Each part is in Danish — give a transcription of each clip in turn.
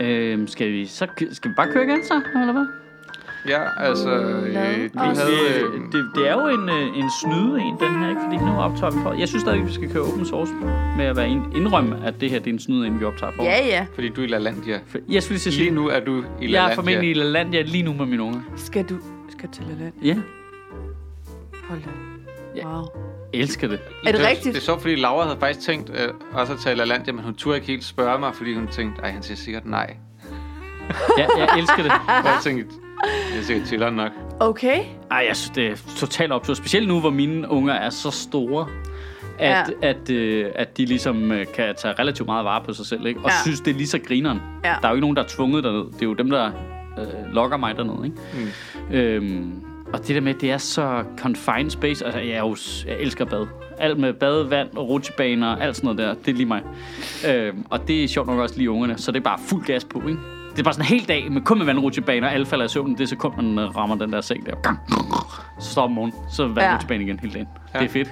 Øhm, skal vi så skal vi bare køre igen så, eller hvad? Ja, altså, øh, vi Det, havde... Øh, det, det er jo en, øh, en snyde en, den her, ikke? Fordi nu optager vi for... Jeg synes stadig, vi skal køre open source med at være ind, indrømme, at det her det er en snyde, inden vi optager for. Ja, ja. fordi du er i LaLandia. For- Jeg skulle at Lige sige, nu er du i jeg LaLandia. er formentlig i LaLandia lige nu med mine unger. Skal du skal til land? Ja, Hold da. Ja. Wow. Elsker det. Er det er- rigtigt? Det er så, fordi Laura havde faktisk tænkt øh, også at tage LaLandia, men hun turde ikke helt spørge mig, fordi hun tænkte, ej, han siger sikkert nej. Ja, jeg elsker det. Og jeg tænkte, det er sikkert chilleren nok. Okay. Ej, jeg synes, det er totalt optur. Specielt nu, hvor mine unger er så store, at, ja. at, øh, at de ligesom øh, kan tage relativt meget vare på sig selv, ikke? Og ja. synes, det er lige så grineren. Ja. Der er jo ikke nogen, der er tvunget derned. Det er jo dem, der øh, lokker mig derned, ikke? Mm. Øhm, og det der med, det er så confined space. Altså, jeg, er jo, jeg elsker bad. Alt med badevand og rutsjebaner, alt sådan noget der, det er lige mig. Øhm, og det er sjovt nok også lige ungerne, så det er bare fuld gas på, ikke? Det er bare sådan en hel dag med kun med vandrutsjebaner, alle falder i søvn, det sekund, man rammer den der seng der. Gang. Så står morgen, så er vandrutsjebane igen hele dagen. Ja. Det er fedt.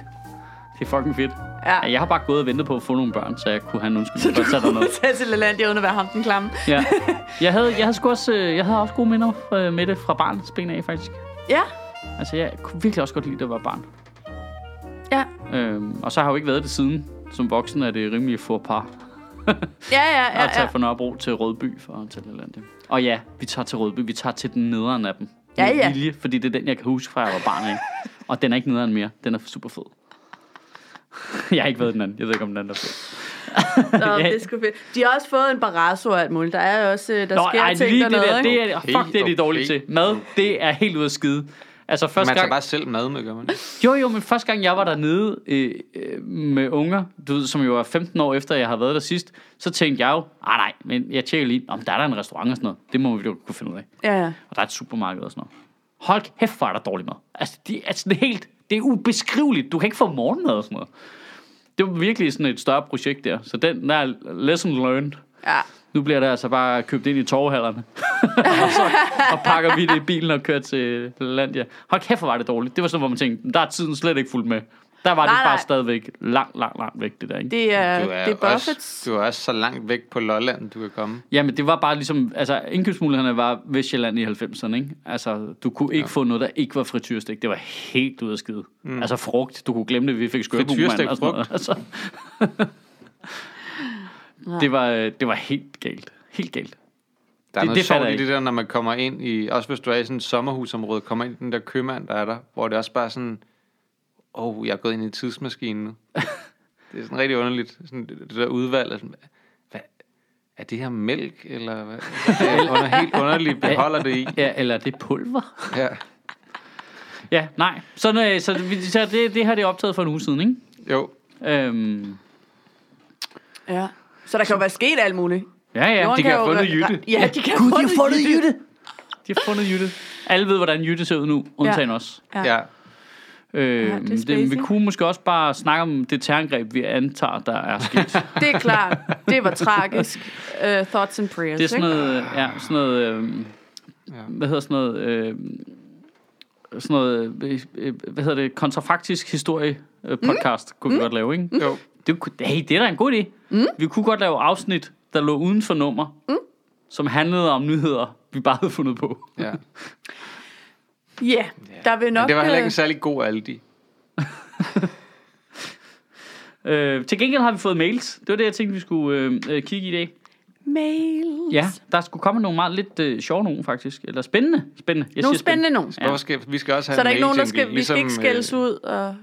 Det er fucking fedt. Ja. Jeg har bare gået og ventet på at få nogle børn, så jeg kunne have en undskyldning for at tage derned. Tag til Lalandia uden at være ham den klamme. Ja. Jeg havde, jeg havde, sgu også, øh, jeg havde også gode minder øh, med det fra barnets ben af, faktisk. Ja. Altså, jeg kunne virkelig også godt lide, at det var barn. Ja. Øhm, og så har jeg jo ikke været det siden. Som voksen er det rimelig få par Ja, ja, at ja. tage ja. fra Nørrebro til Rødby for at tage Lalandia. Og ja, vi tager til Rødby. Vi tager til den nederen af dem. Ja, ja. Vilje, fordi det er den, jeg kan huske fra jeg var barn af. Og den er ikke nederen mere. Den er super fed. Jeg har ikke været den anden. Jeg ved ikke, om den anden er fed. Nå, Ja. det fedt. De har også fået en barasso og alt muligt. Der er også, øh, der Nå, sker ej, ting lige det dernede, der, ikke? det er, fuck, det er de okay. dårlige til. Mad, det er helt ude af skide. Altså første Man tager gang, bare selv mad med, gør man det? jo jo, men første gang jeg var dernede øh, øh, med unger, du ved, som jo er 15 år efter jeg har været der sidst, så tænkte jeg jo, ah nej, men jeg tjekker lige, om der er der en restaurant og sådan noget. Det må vi jo kunne finde ud af. Ja, ja. Og der er et supermarked og sådan noget. Hold kæft, hvor er der dårlig mad. Altså, de, altså det er helt, det er ubeskriveligt. Du kan ikke få morgenmad og sådan noget. Det var virkelig sådan et større projekt der. Så den der er lesson learned. Ja. Nu bliver det altså bare købt ind i torvhallerne. og så og pakker vi det i bilen og kører til Landia. Hold kæft, hvor var det dårligt. Det var sådan, hvor man tænkte, der er tiden slet ikke fuldt med. Der var Nej, det bare nej. stadigvæk langt, langt, langt væk, det der, ikke? Det er, Du er, det er også, du er også så langt væk på Lolland, du kan komme. Jamen, det var bare ligesom, altså, indkøbsmulighederne var Vestjylland i 90'erne, ikke? Altså, du kunne ikke ja. få noget, der ikke var frityrstik. Det var helt ud af skide. Mm. Altså, frugt, du kunne glemme det, vi fik skørbumand Frityrestegt og sådan noget. Altså. det, var, det var helt galt. Helt galt. Der er Det- noget det sjovt i det der, når man kommer ind i, også hvis du er i sådan et sommerhusområde, kommer ind i den der købmand, der er der, hvor det også bare sådan, oh, jeg er gået ind i en tidsmaskine nu. det er sådan rigtig underligt, sådan det, der udvalg, er sådan, hvad, er det her mælk, eller hvad? Det er under, helt underligt, beholder det i. Ja, eller er det pulver? Ja. Ja, nej. Så, øh, så, så det, det her det er optaget for en uge siden, ikke? Jo, Øhm, Ja. Så der kan jo være sket alt muligt. ja, ja. Jorden de kan have jo- fundet Jytte. Ja, de kan Gud, have de har fundet Jytte. Jytte. De har fundet Jytte. Alle ved, hvordan Jytte ser ud nu, undtagen os. Ja. ja. Øh, Ja, det det, vi kunne måske også bare snakke om det terrorangreb, vi antager, der er sket. Det er klart. Det var tragisk. Uh, thoughts and prayers, Det er sådan ikke? noget, ja, sådan noget, øh, Ja. hvad hedder sådan noget, øh, sådan noget, øh, øh, hvad hedder det, kontrafaktisk historie øh, podcast, mm. kunne vi godt lave, ikke? Jo. Det, kunne- hey, det er da en god idé. Mm. Vi kunne godt lave afsnit, der lå uden for nummer, mm. som handlede om nyheder, vi bare havde fundet på. Ja. Ja, der vil nok... Men det var heller ikke øh, en særlig god Aldi. Øh, til gengæld har vi fået mails. Det var det, jeg tænkte, vi skulle øh, øh, kigge i dag. Mails. Ja, der skulle komme nogle meget lidt øh, sjove nogen, faktisk. Eller spændende. Spændende. Jeg Nogle siger spændende nogen. Ja. Hvorfor skal, vi skal også have Så der er ikke en nogen, der skal... Vi skal ikke ligesom, skældes øh, ud, og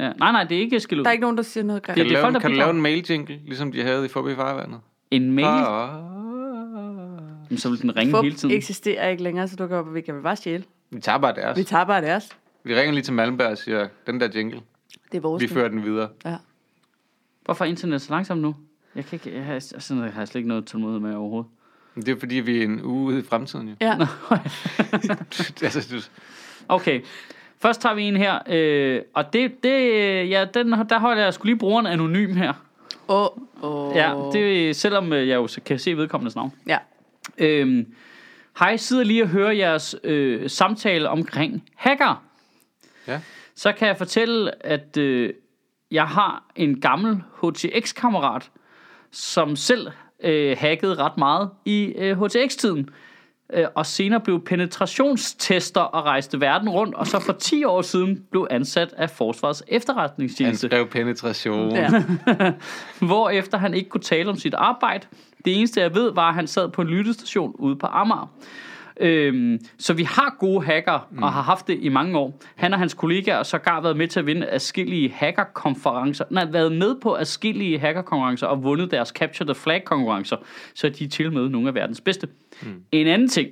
Ja. Nej, nej, det er ikke skille ud. der er ikke nogen, der siger noget grimt. Det Kan, er du folk, lave, der kan du lave en mail-jingle, ligesom de havde i Forbi Farvandet? En mail, Ah, Jamen, så vil den ringe Fup hele tiden. eksisterer ikke længere, så du kan, vi kan vel bare stjæle. Vi tager bare deres. Vi tager bare deres. Vi ringer lige til Malmberg og siger, den der jingle, Det er vores. vi fører den videre. Ja. Hvorfor er internet så langsomt nu? Jeg, kan ikke, jeg, har, sådan noget har jeg slet ikke noget tålmodighed med overhovedet. Det er fordi, vi er en uge ude i fremtiden jo. Ja. altså, du, Okay. Først tager vi en her, øh, og det, det, øh, ja, den, der holder jeg skulle lige brugeren anonym her. Åh, åh. Ja, det selvom øh, jeg jo så kan se vedkommendes navn. Ja. Øhm, hej, sidder lige og hører jeres øh, samtale omkring hacker. ja. Så kan jeg fortælle, at øh, jeg har en gammel HTX-kammerat, som selv øh, hackede ret meget i øh, HTX-tiden. Øh, og senere blev penetrationstester og rejste verden rundt, og så for 10 år siden blev ansat af Forsvarets Han efterretningstjeneste. skrev penetration. Ja. Hvorefter han ikke kunne tale om sit arbejde. Det eneste, jeg ved, var, at han sad på en lyttestation ude på Amager. Øhm, så vi har gode hacker, mm. og har haft det i mange år. Han og hans kollegaer har sågar været med til at vinde adskillige hackerkonferencer. Nej, været med på adskillige hackerkonkurrencer og vundet deres Capture the Flag konkurrencer. Så de er til med nogle af verdens bedste. Mm. En anden ting.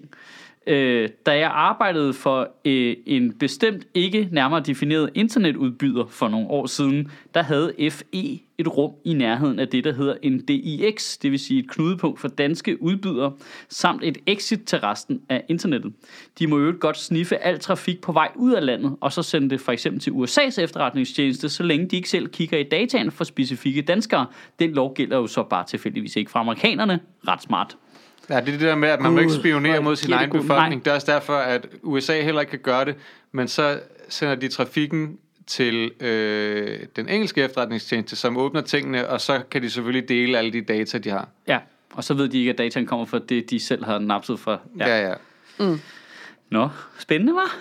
Øh, da jeg arbejdede for øh, en bestemt ikke nærmere defineret internetudbyder for nogle år siden, der havde FE et rum i nærheden af det, der hedder en DIX, det vil sige et knudepunkt for danske udbydere, samt et exit til resten af internettet. De må jo godt sniffe al trafik på vej ud af landet, og så sende det for eksempel til USA's efterretningstjeneste, så længe de ikke selv kigger i dataen for specifikke danskere. Den lov gælder jo så bare tilfældigvis ikke for amerikanerne. Ret smart. Ja, det er det der med, at man må ikke spionere mod sin egen befolkning. Det er også derfor, at USA heller ikke kan gøre det, men så sender de trafikken til øh, den engelske efterretningstjeneste, som åbner tingene, og så kan de selvfølgelig dele alle de data, de har. Ja, og så ved de ikke, at dataen kommer fra det, de selv har napset fra. Ja, ja. ja. Nå, spændende, var.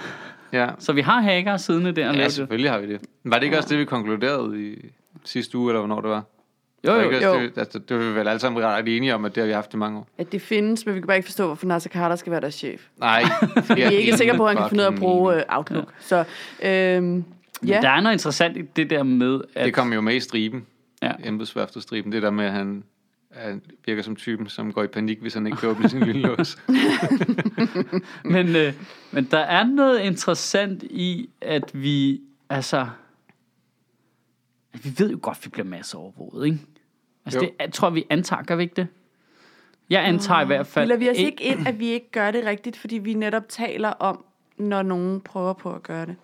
ja. Så vi har hacker siddende der Ja, selvfølgelig har vi det. Var det ikke også det, vi konkluderede i sidste uge, eller hvornår det var? Jo, jo, ikke jo. Det, altså, det var vi vel alle sammen ret enige om, at det har vi haft i mange år. At det findes, men vi kan bare ikke forstå, hvorfor Nasser Carter skal være deres chef. Nej. Vi er ikke sikre på, at han kan finde ud af at bruge øh, Outlook. Så øhm, Men ja, der er noget interessant i det der med, at... Det kom jo med i striben. Ja. Embedsværftet striben. Det der med, at han, han virker som typen, som går i panik, hvis han ikke kan åbne sin lynlås. Men, øh, men der er noget interessant i, at vi, altså... Vi ved jo godt, at vi bliver masser overvåget, ikke? Altså, Jo. det jeg tror vi antager, gør vi ikke det? Jeg antager i hvert fald... bilder vi os ikke ind, at vi ikke gør det rigtigt, fordi vi netop taler om, når nogen prøver på at gøre det.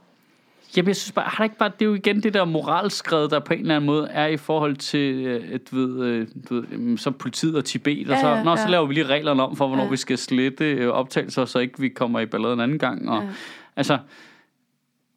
Jamen, jeg synes bare, har der ikke bare, det er jo igen det der moralskred, der på en eller anden måde er i forhold til, øh, du ved, øh, du ved så politiet og Tibet, og Ja, så, ja, nå, så ja. laver vi lige reglerne om for, hvornår Ja. vi skal slette øh, optagelser, så ikke vi kommer i ballade en anden gang. Og, Ja. Altså,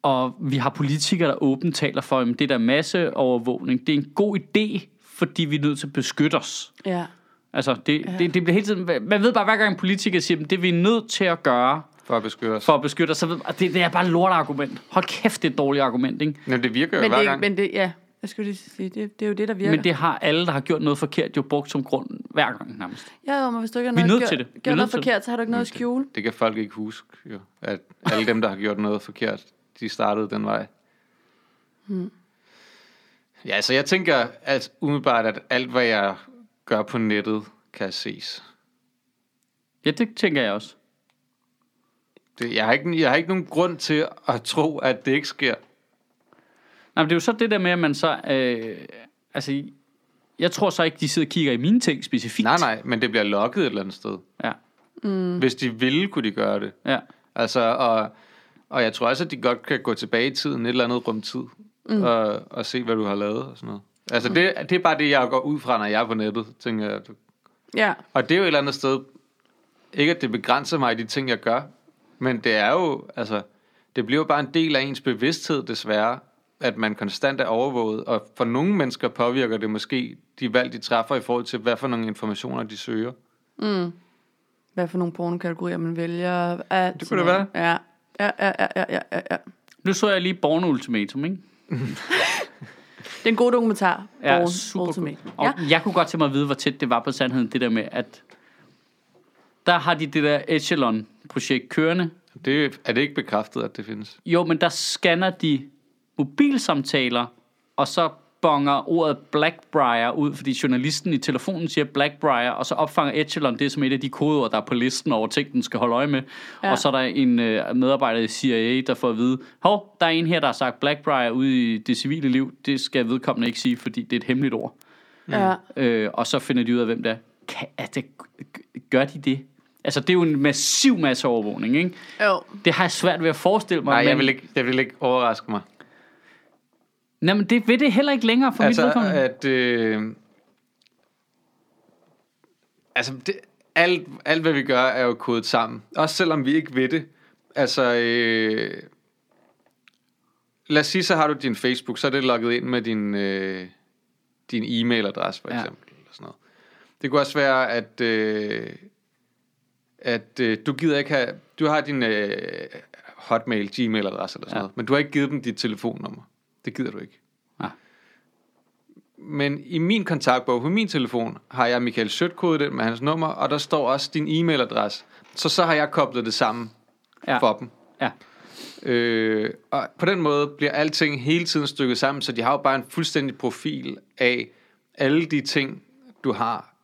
og vi har politikere, der åbent taler for, at det der masseovervågning, det er en god idé, fordi vi er nødt til at beskytte os. Ja. Altså, det, ja. det, det bliver hele tiden, man ved bare, hver gang en politiker siger, at det er vi nødt til at gøre, For at beskytte os. for at beskytte os, så ved, det, det er bare et lortargument. Hold kæft, det er et dårligt argument, ikke? Men det virker jo Men hver det, gang. men det, ja, jeg skulle lige sige, det, det er jo det, der virker. Men det har alle, der har gjort noget forkert, jo brugt som grund hver gang nærmest. Ja, jo, men hvis du ikke har Vi er noget, nødt til gjort, det. Vi er gjort noget det. forkert, så har du ikke noget at skjule. Det kan folk ikke huske, jo. At alle dem, der har gjort noget forkert, de startede den vej. Hmm. Ja, så jeg tænker at umiddelbart, at alt, hvad jeg gør på nettet, kan ses. Ja, det tænker jeg også. Det, jeg, har ikke, jeg har ikke nogen grund til at tro, at det ikke sker. Nej, men det er jo så det der med, at man så... Øh, altså, jeg tror så ikke, de sidder og kigger i mine ting specifikt. Nej, nej, men det bliver lukket et eller andet sted. Ja, Mm. Hvis de ville, kunne de gøre det. ja. Altså, og, og jeg tror også, at de godt kan gå tilbage i tiden, et eller andet rum tid, mm. og, og se, hvad du har lavet og sådan noget. Altså, det, det er bare det, jeg går ud fra, når jeg er på nettet, tænker jeg. Ja, Og det er jo et eller andet sted, ikke at det begrænser mig i de ting, jeg gør, men det er jo, altså, det bliver jo bare en del af ens bevidsthed, desværre, at man konstant er overvåget, og for nogle mennesker påvirker det måske de valg, de træffer i forhold til, hvad for nogle informationer de søger. hvad for nogle pornokategorier man vælger. At, Det kunne det være. Ja, ja, ja, ja, ja, ja, ja, ja. Nu så jeg lige Born Ultimatum, ikke? Det er en god dokumentar. Ja, Born super Ultimate. Og Ja. jeg kunne godt tænke mig at vide, hvor tæt det var på sandheden, det der med, at der har de det der Echelon-projekt kørende. Det, er det ikke bekræftet, at det findes? Jo, men der scanner de mobilsamtaler, og så bonger ordet Blackbriar ud, fordi journalisten i telefonen siger Blackbriar, og så opfanger Echelon det som et af de kodeord, der er på listen over ting, den skal holde øje med. Ja. Og så er der en øh, medarbejder i CIA, der får at vide, hov, der er en her, der har sagt Blackbriar ude i det civile liv. Det skal vedkommende ikke sige, fordi det er et hemmeligt ord. Ja. Øh, og så finder de ud af, hvem det er. Kan, altså, gør de det? Altså, det er jo en massiv masse overvågning, ikke? Jo. Det har jeg svært ved at forestille mig. Nej, jeg men- vil ikke, det vil ikke overraske mig. Nej, men det vil det heller ikke længere for altså, mit Altså, vedkommende. at... Øh, altså, det, alt, alt, hvad vi gør, er jo kodet sammen. Også selvom vi ikke ved det. Altså, øh, lad os sige, så har du din Facebook, så er det logget ind med din, øh, din e-mailadresse, for Ja. eksempel. Eller sådan noget. Det kunne også være, at, øh, at øh, du gider ikke have... Du har din øh, hotmail, gmail-adresse eller sådan Ja. ja. noget, men du har ikke givet dem dit telefonnummer. Det gider du ikke. Ja. Men i min kontaktbog på min telefon har jeg Michael Sødt med hans nummer, og der står også din e-mailadresse. Så så har jeg koblet det sammen ja. for dem. Ja. Øh, og på den måde bliver alting hele tiden stykket sammen, så de har jo bare en fuldstændig profil af alle de ting, du har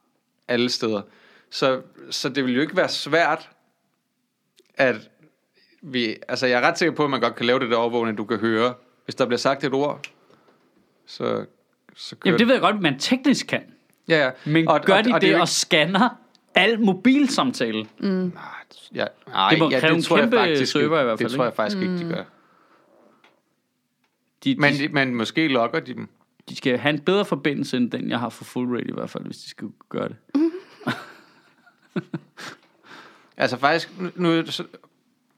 alle steder. Så, så det vil jo ikke være svært, at vi... Altså, jeg er ret sikker på, at man godt kan lave det der overvågning, du kan høre. Hvis der bliver sagt et ord, så, så kører Jamen, det ved jeg godt, man teknisk kan. Ja, ja. Men og, gør de og, er det jo og ikke- scanner al mobilsamtale? Ja, nej, Det må ja, kræve en det tror jeg kæmpe faktisk, server i hvert fald, Det tror jeg faktisk ikke, de gør. De, Men, de, men måske logger de dem. de skal have en bedre forbindelse, end den, jeg har for full rate i hvert fald, hvis de skal gøre det. Altså faktisk, nu, nu, så-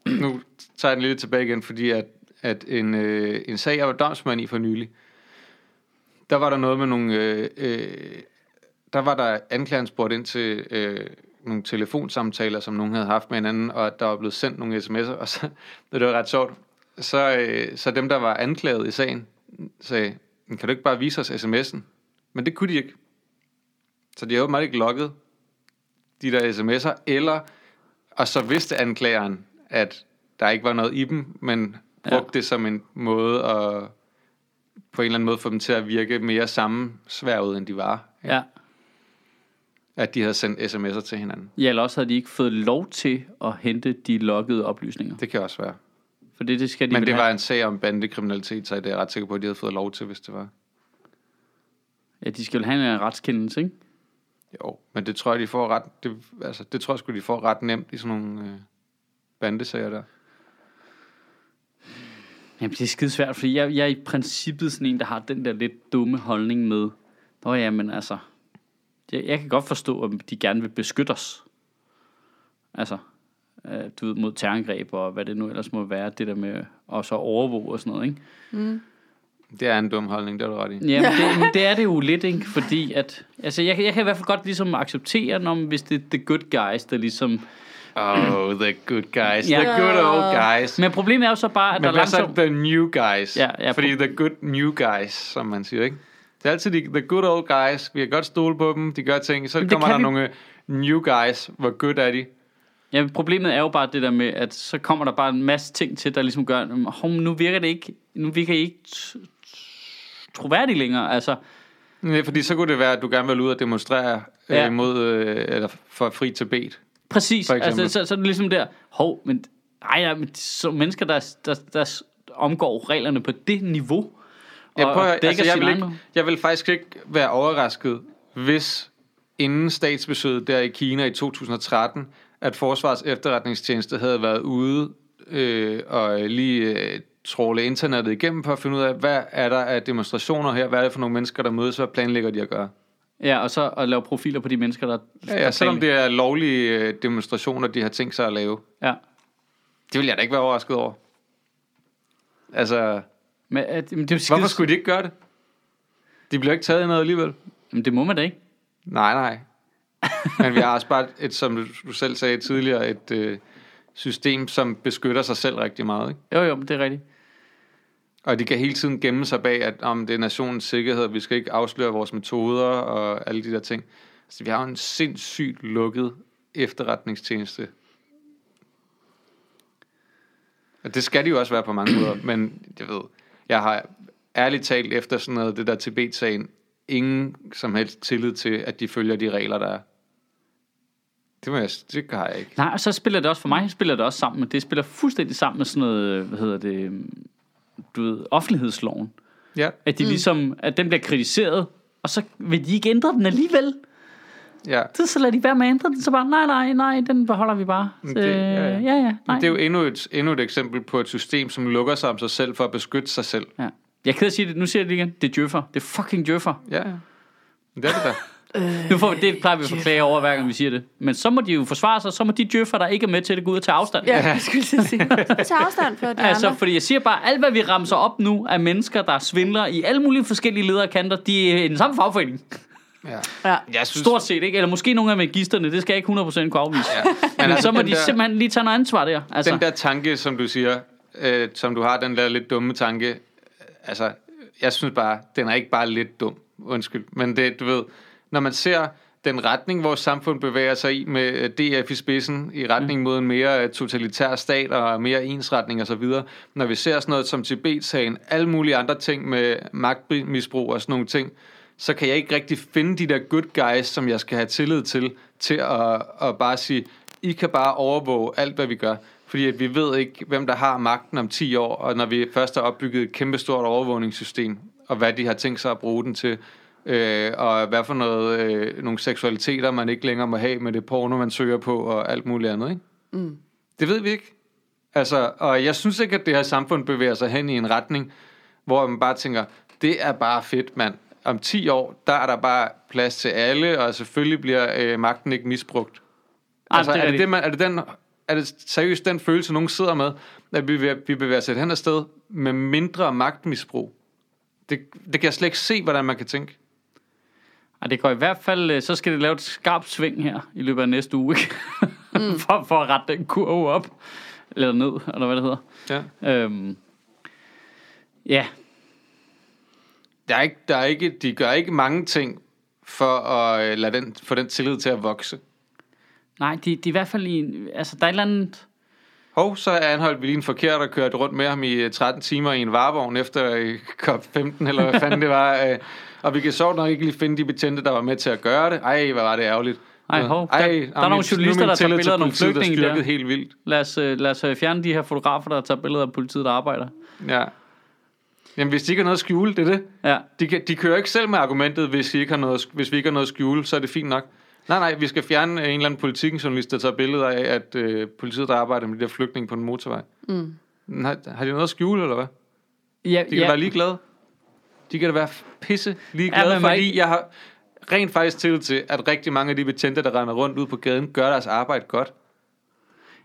nu tager jeg den lidt tilbage igen, fordi at, at en, øh, en sag, jeg var domsmand i for nylig, der var der noget med nogle, øh, øh, der var der anklageren spurgt ind til øh, nogle telefonsamtaler, som nogen havde haft med hinanden, og der var blevet sendt nogle sms'er, og så, det var ret sjovt, så, øh, så dem, der var anklaget i sagen, sagde, kan du ikke bare vise os sms'en? Men det kunne de ikke. Så de havde åbenbart ikke logget de der sms'er, eller, og så vidste anklageren, at der ikke var noget i dem, men brugte Ja. det som en måde at på en eller anden måde få dem til at virke mere sammensværget, end de var. Ja. At de havde sendt sms'er til hinanden. ja, eller også havde de ikke fået lov til at hente de loggede oplysninger. Det kan også være. For det, det skal de Men det var have. en sag om bandekriminalitet, så det er ret sikker på, at de havde fået lov til, hvis det var. Ja, de skal jo have en retskendelse, ikke? Jo, men det tror jeg, de får ret, det, altså, det tror jeg sgu, de får ret nemt i sådan nogle øh, bandesager der. Jamen, det er skide svært, fordi jeg, jeg er i princippet sådan en, der har den der lidt dumme holdning med, Nå ja, men altså, jeg, jeg kan godt forstå, at de gerne vil beskytte os. Altså, øh, du ved, mod terrorangreb og hvad det nu ellers må være, det der med at så overvåge og sådan noget, ikke? Det er en dum holdning, det er du ret i. Ja, men det, men det er det jo lidt, ikke? Fordi at, altså jeg, kan- jeg kan i hvert fald godt ligesom acceptere, når, hvis det er the good guys, der ligesom... Oh, the good guys. Ja. The good old guys. Men problemet er jo så bare, at der Men hvad så langsomt... the new guys? Ja, ja, Fordi the good new guys, som man siger, ikke? Det er altid de, the good old guys. Vi kan godt stole på dem. De gør ting. Så Men kommer der vi- nogle new guys. Hvor good er de? Ja, problemet er jo bare det der med, at så kommer der bare en masse ting til, der ligesom gør, nu virker det ikke, nu virker I ikke t- t- troværdigt længere. Altså, Nej, fordi så kunne det være, at du gerne vil ud og demonstrere Ja. ja. øh, mod, øh, eller for fri Tibet. Præcis. Altså, så, så er det ligesom der, hov, men, ej, ja, men så mennesker, der, der, der omgår reglerne på det niveau, Jeg, prøver, og altså, jeg, vil ikke, jeg vil faktisk ikke være overrasket, hvis inden statsbesøget der i Kina i 2013, at Forsvars efterretningstjeneste havde været ude øh, og lige øh, tråle internettet igennem for at finde ud af, hvad er der af demonstrationer her, hvad er det for nogle mennesker, der mødes, hvad planlægger de at gøre? Ja, og så at lave profiler på de mennesker, der... Ja, ja, selvom det er lovlige øh, demonstrationer, de har tænkt sig at lave. Ja. Det vil jeg da ikke være overrasket over. Altså, Men, at, men det, er skide, hvorfor skulle de ikke gøre det? De bliver ikke taget i noget alligevel. Men det må man da ikke. Nej, nej. Men vi har også bare, et, som du- du selv sagde tidligere, et øh, system, som beskytter sig selv rigtig meget. Ikke? Jo, jo, men det er rigtigt. Og de kan hele tiden gemme sig bag, at om det er nationens sikkerhed, vi skal ikke afsløre vores metoder og alle de der ting. Så vi har jo en sindssygt lukket efterretningstjeneste. Og det skal de jo også være på mange måder, men jeg ved, jeg har ærligt talt efter sådan noget, det der Tibet-sagen, ingen som helst tillid til, at de følger de regler, der er. Det, må jeg, det har jeg ikke. Nej, og så spiller det også, for mig spiller det også sammen, men det spiller fuldstændig sammen med sådan noget, hvad hedder det, øhm, du ved, offentlighedsloven. Ja, At de mm. ligesom, at den bliver kritiseret, og så vil de ikke ændre den alligevel. ja. Så, så lader de være med at ændre den, så bare, nej, nej, nej, den beholder vi bare. Så, det- ja, ja. ja, ja, nej. Det er jo endnu et, endnu et eksempel på et system, som lukker sig om sig selv for at beskytte sig selv. ja. Jeg at sige det, nu siger jeg det igen, det er djøffer, det er fucking djøffer. Ja, ja. Det er det da. Nu får vi, det plejer vi at forklare over, hver gang vi siger det. Men så må de jo forsvare sig, så må de djøffer, der ikke er med til det, gå ud og tage afstand. Ja, jeg skulle til at sige. Tag afstand for de Altså, andre. fordi jeg siger bare, alt hvad vi ramser op nu, er mennesker, der svindler i alle mulige forskellige ledere og kanter, de er i den samme fagforening. Ja. Ja. Jeg synes, Stort set, ikke? Eller måske nogle af magisterne, det skal jeg ikke 100% kunne afvise. Ja. Men altså, så må de der- simpelthen lige tage noget ansvar der. Altså, Den der tanke, som du siger, øh, som du har, den der lidt dumme tanke, øh, altså, jeg synes bare, den er ikke bare lidt dum, undskyld, men det, du ved, når man ser den retning, vores samfund bevæger sig i med øh, DF i spidsen, i retning mod en mere øh, totalitær stat og mere ensretning osv., når vi ser sådan noget som Tibet-sagen, alle mulige andre ting med magtmisbrug og sådan nogle ting, så kan jeg ikke rigtig finde de der good guys, som jeg skal have tillid til, til at, at bare sige, I kan bare overvåge alt, hvad vi gør. Fordi at vi ved ikke, hvem der har magten om 10 år, og når vi først har opbygget et kæmpestort overvågningssystem, og hvad de har tænkt sig at bruge den til, øh, og hvad for noget, øh, nogle seksualiteter, man ikke længere må have med det porno, man søger på, og alt muligt andet, ikke? Mm. Det ved vi ikke. Altså, og jeg synes ikke, at det her samfund bevæger sig hen i en retning, hvor man bare tænker, det er bare fedt, mand. Om 10 år, der er der bare plads til alle, og selvfølgelig bliver øh, magten ikke misbrugt. Ej, altså, det er er, det det, man, er, det den, er det seriøst den følelse, nogen sidder med, at vi, vi bevæger hen et sted med mindre magtmisbrug? Det, det kan jeg slet ikke se, hvordan man kan tænke. Ej, det går i hvert fald, øh, så skal det lave et skarpt sving her i løbet af næste uge, ikke? Mm. for, for at rette den kurve op. Eller ned, eller hvad det hedder. Ja. Øhm, ja, Der er ikke, der er ikke, de gør ikke mange ting for at øh, lade den, få den tillid til at vokse. nej, de, de er i hvert fald i altså der er et eller andet, Hov, så anholdt vi lige en forkert og kørte rundt med ham i øh, 13 timer i en varevogn efter øh, COP15, eller hvad fanden det var. Og vi kan så nok ikke lige finde de betjente, der var med til at gøre det. Ej, hvad var det ærgerligt. Ej, hov, der- der er jamen, nogle journalister, der tager billeder af nogle er flygtninge der. styrket helt vildt. lad os, øh, lad os øh, fjerne de her fotografer, der tager billeder af politiet, der arbejder. Ja. Jamen, hvis de ikke har noget at skjule, det er det. Ja, De, kan, de kører ikke selv med argumentet, hvis, I ikke har noget, hvis vi ikke har noget at skjule, så er det fint nok. Nej, nej, vi skal fjerne en eller anden politikjournalist, der tager billeder af, at øh, politiet, der arbejder med de der flygtninge på en motorvej. Mm. Har, har de noget at skjule, eller hvad? ja, De kan ja. være ligeglade. De kan da være pisse ligeglade, Ja, ja, fordi jeg har rent faktisk til til, at rigtig mange af de betjente, der render rundt ud på gaden, gør deres arbejde godt.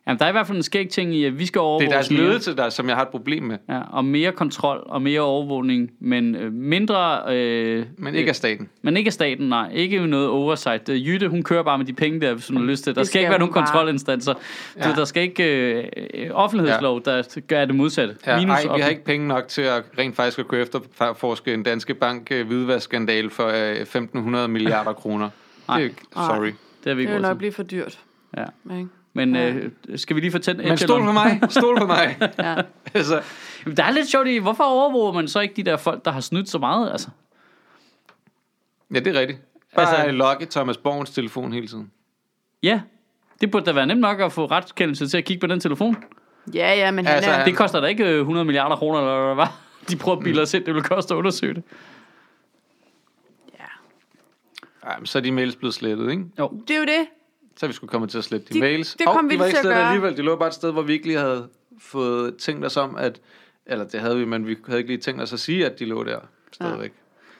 Jamen, der er i hvert fald en skæg ting i, at vi skal overvåge Det er deres ledelse, der, som jeg har et problem med, Ja, og mere kontrol og mere overvågning, men øh, mindre... Øh, men ikke af staten. men ikke af staten, nej. Ikke noget oversight. Øh, Jytte, hun kører bare med de penge der, hvis hun har lyst til. Der Det skal, skal ikke være nogen bare. kontrolinstanser. Ja. Ja. Der skal ikke øh, offentlighedslov, der gør det modsatte. Ja, Minus ej, vi har ikke penge nok til at rent faktisk at køre efter for- forske en danske bank øh, hvidvaskskandal for øh, 1.500 milliarder kroner. Nej. Det er, sorry. Det har vi Det ikke vil råd nok blive for dyrt. Ja. Ikke? Men Ja. øh, skal vi lige fortælle Men stol på mig, stol på mig. Ja. altså, Jamen, Der er lidt sjovt i, hvorfor overvåger man så ikke de der folk, der har snydt så meget? Altså, ja, det er rigtigt. Bare Altså- logge Thomas Borgens telefon hele tiden. ja, det burde da være nemt nok at få retskendelse til at kigge på den telefon. ja, ja, men han Altså, er... han- Det koster da ikke øh, 100 milliarder kroner, eller hvad var. De prøver at bilde os ind, det vil koste at undersøge det. Ja. Ej, men så er de mails blevet slettet, ikke? Jo, Det er jo det. Så vi skulle komme til at slette de, De- mails. det kom vi de var til ikke at gøre. alligevel. De lå bare et sted, hvor vi ikke lige havde fået tænkt os om, at... Eller det havde vi, men vi havde ikke lige tænkt os at sige, at de lå der stadigvæk.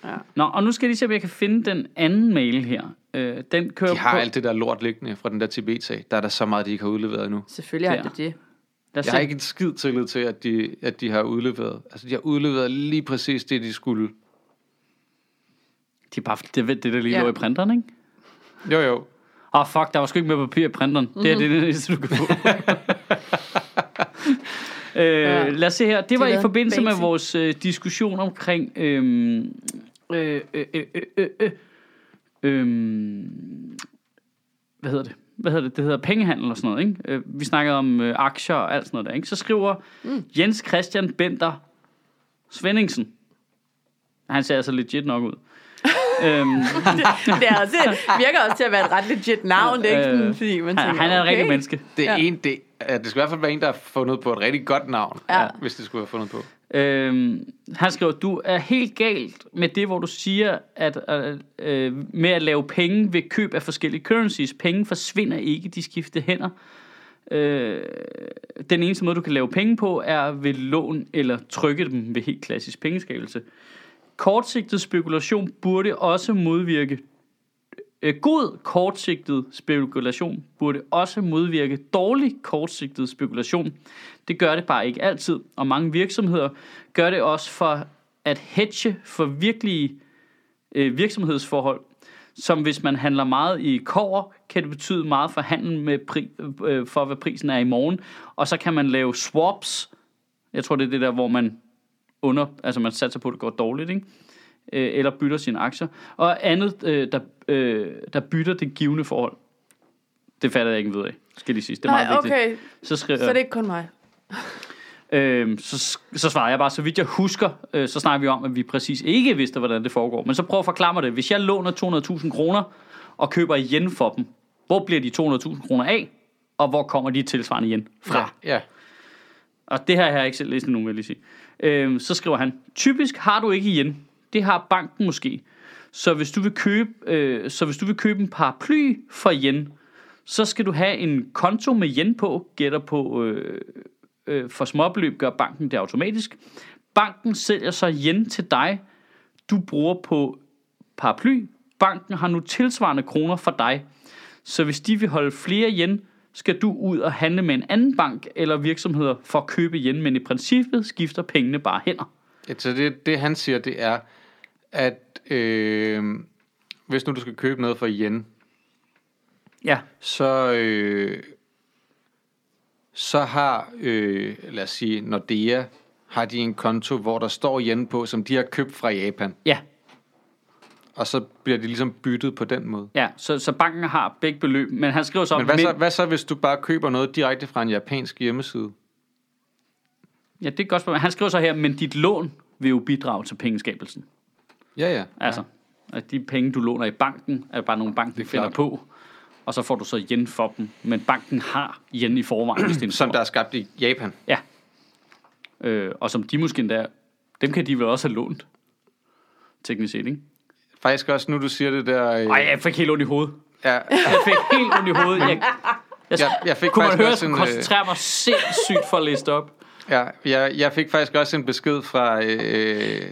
Ja. Nå, og nu skal jeg lige se, om jeg kan finde den anden mail her. Øh, den kører De har på... alt det der lort liggende fra den der Tibet-sag. Der er der så meget, de ikke har udleveret endnu. Selvfølgelig har Der. det det. Os Jeg se. har ikke en skid tillid til, at de, at de har udleveret. Altså, de har udleveret lige præcis det, de skulle. De er bare, det, det der lige Ja. lå i printeren, ikke? Jo, jo. Åh, oh, fuck, der var sgu ikke mere papir i printeren. Mm-hmm. Det er det, det eneste, du kan få. øh, Ja. Lad os se her. Det De var i forbindelse med basic. vores øh, diskussion omkring... øhm, Øh, øh, øh, øh, øh, øh, øhm, hvad hedder det? Hvad hedder det? Det hedder pengehandel og sådan noget, ikke? Øh, vi snakkede om øh, aktier og alt sådan noget der, ikke? Så skriver mm. Jens Christian Bender Svendingsen. Han ser altså legit nok ud. øhm, det er også, virker også til at være et ret legit navn, det er ikke sådan, Øh, fordi man han, tænker, han er et okay. rigtigt menneske. Det er Ja. en, det, det skal i hvert fald være en, der har fundet på et rigtig godt navn. Ja. Hvis det skulle være fundet på. Øhm, han skriver, du er helt galt med det, hvor du siger, at øh, med at lave penge ved køb af forskellige currencies. Penge forsvinder ikke, de skifter hænder. Øh, den eneste måde, du kan lave penge på, er ved lån eller trykke dem ved helt klassisk pengeskabelse. Kortsigtet spekulation burde også modvirke øh, god kortsigtet spekulation burde også modvirke dårlig kortsigtet spekulation. Det gør det bare ikke altid, og mange virksomheder gør det også for at hedge for virkelige øh, virksomhedsforhold, som hvis man handler meget i kover, kan det betyde meget for handlen med pri- øh, for, hvad prisen er i morgen. Og så kan man lave swaps. Jeg tror, det er det der, hvor man under, altså man satser på, at det går dårligt, ikke? Øh, eller bytter sine aktier. Og andet, øh, der, øh, der bytter det givende forhold. Det fatter jeg ikke ved af, skal lige sige. Det er meget Nej, vigtigt. okay. Så skriver Så det er ikke kun mig. Øhm, så, så svarer jeg bare, så vidt jeg husker, øh, så snakker vi om, at vi præcis ikke vidste, hvordan det foregår. Men så prøv at forklare mig det. Hvis jeg låner 200.000 kroner og køber igen for dem, hvor bliver de 200.000 kroner af, og hvor kommer de tilsvarende igen fra? Ja. ja. Og det her har jeg ikke selv læst endnu, vil jeg lige sige. Øhm, så skriver han, typisk har du ikke igen. Det har banken måske. Så hvis du vil købe, øh, så hvis du vil købe en paraply for yen, så skal du have en konto med yen på, gætter på, øh, øh, for småbeløb gør banken det automatisk. Banken sælger så yen til dig, du bruger på paraply. Banken har nu tilsvarende kroner for dig. Så hvis de vil holde flere yen, skal du ud og handle med en anden bank eller virksomheder for at købe yen, men i princippet skifter pengene bare hænder. Ja, Så det, det han siger, det er, at øh, hvis nu du skal købe noget for yen, Ja, så, øh, så har, øh, lad os sige, Nordea, har de en konto, hvor der står yen på, som de har købt fra Japan. ja, Og så bliver de ligesom byttet på den måde. ja. Så, så banken har begge beløb, men han skriver så... Men hvad, så, hvad så, hvis du bare køber noget direkte fra en japansk hjemmeside? Ja, det er godt spørgsmål. Han skriver så her, men dit lån vil jo bidrage til pengeskabelsen. Ja, ja. Altså, at de penge, du låner i banken, er bare nogle banken finder klart. på, og så får du så yen for dem. Men banken har yen i forvejen, hvis det er Som der er skabt i Japan. Ja. Øh, og som de måske endda, dem kan de vel også have lånt. Teknisk set, ikke? Faktisk også, nu du siger det der... Øh, Ej, jeg fik helt ondt i hovedet. ja, Jeg fik helt ondt i hovedet. Jeg, jeg, jeg, jeg fik kunne man høre, at jeg øh, koncentrere mig sindssygt for at læse op. Ja, jeg, jeg fik faktisk også en besked fra øh,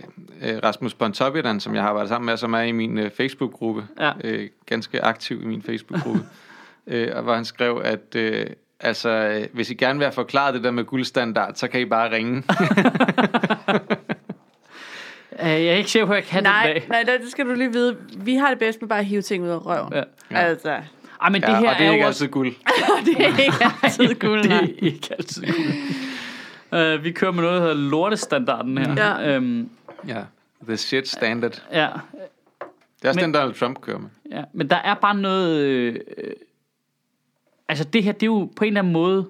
øh, Rasmus Pontoppidan, som jeg har arbejdet sammen med, som er i min øh, Facebook-gruppe. Ja. Øh, ganske aktiv i min Facebook-gruppe. øh, og hvor han skrev, at øh, altså, øh, hvis I gerne vil have forklaret det der med guldstandard, så kan I bare ringe. Jeg er ikke sikker på, at jeg kan det Nej, dag. nej, det skal du lige vide. Vi har det bedst med bare at hive ting ud af røven. Ja. Altså, Ej, men det ja, her og det er jo ikke også... altid guld. det er ikke altid guld. det er ikke altid guld. uh, vi kører med noget, der hedder lortestandarden her. Ja. Øhm, Ja, the shit standard. ja, Det er også Men- den, Donald Trump kører med. ja, men der er bare noget... Øh, øh, altså det her, det er jo på en eller anden måde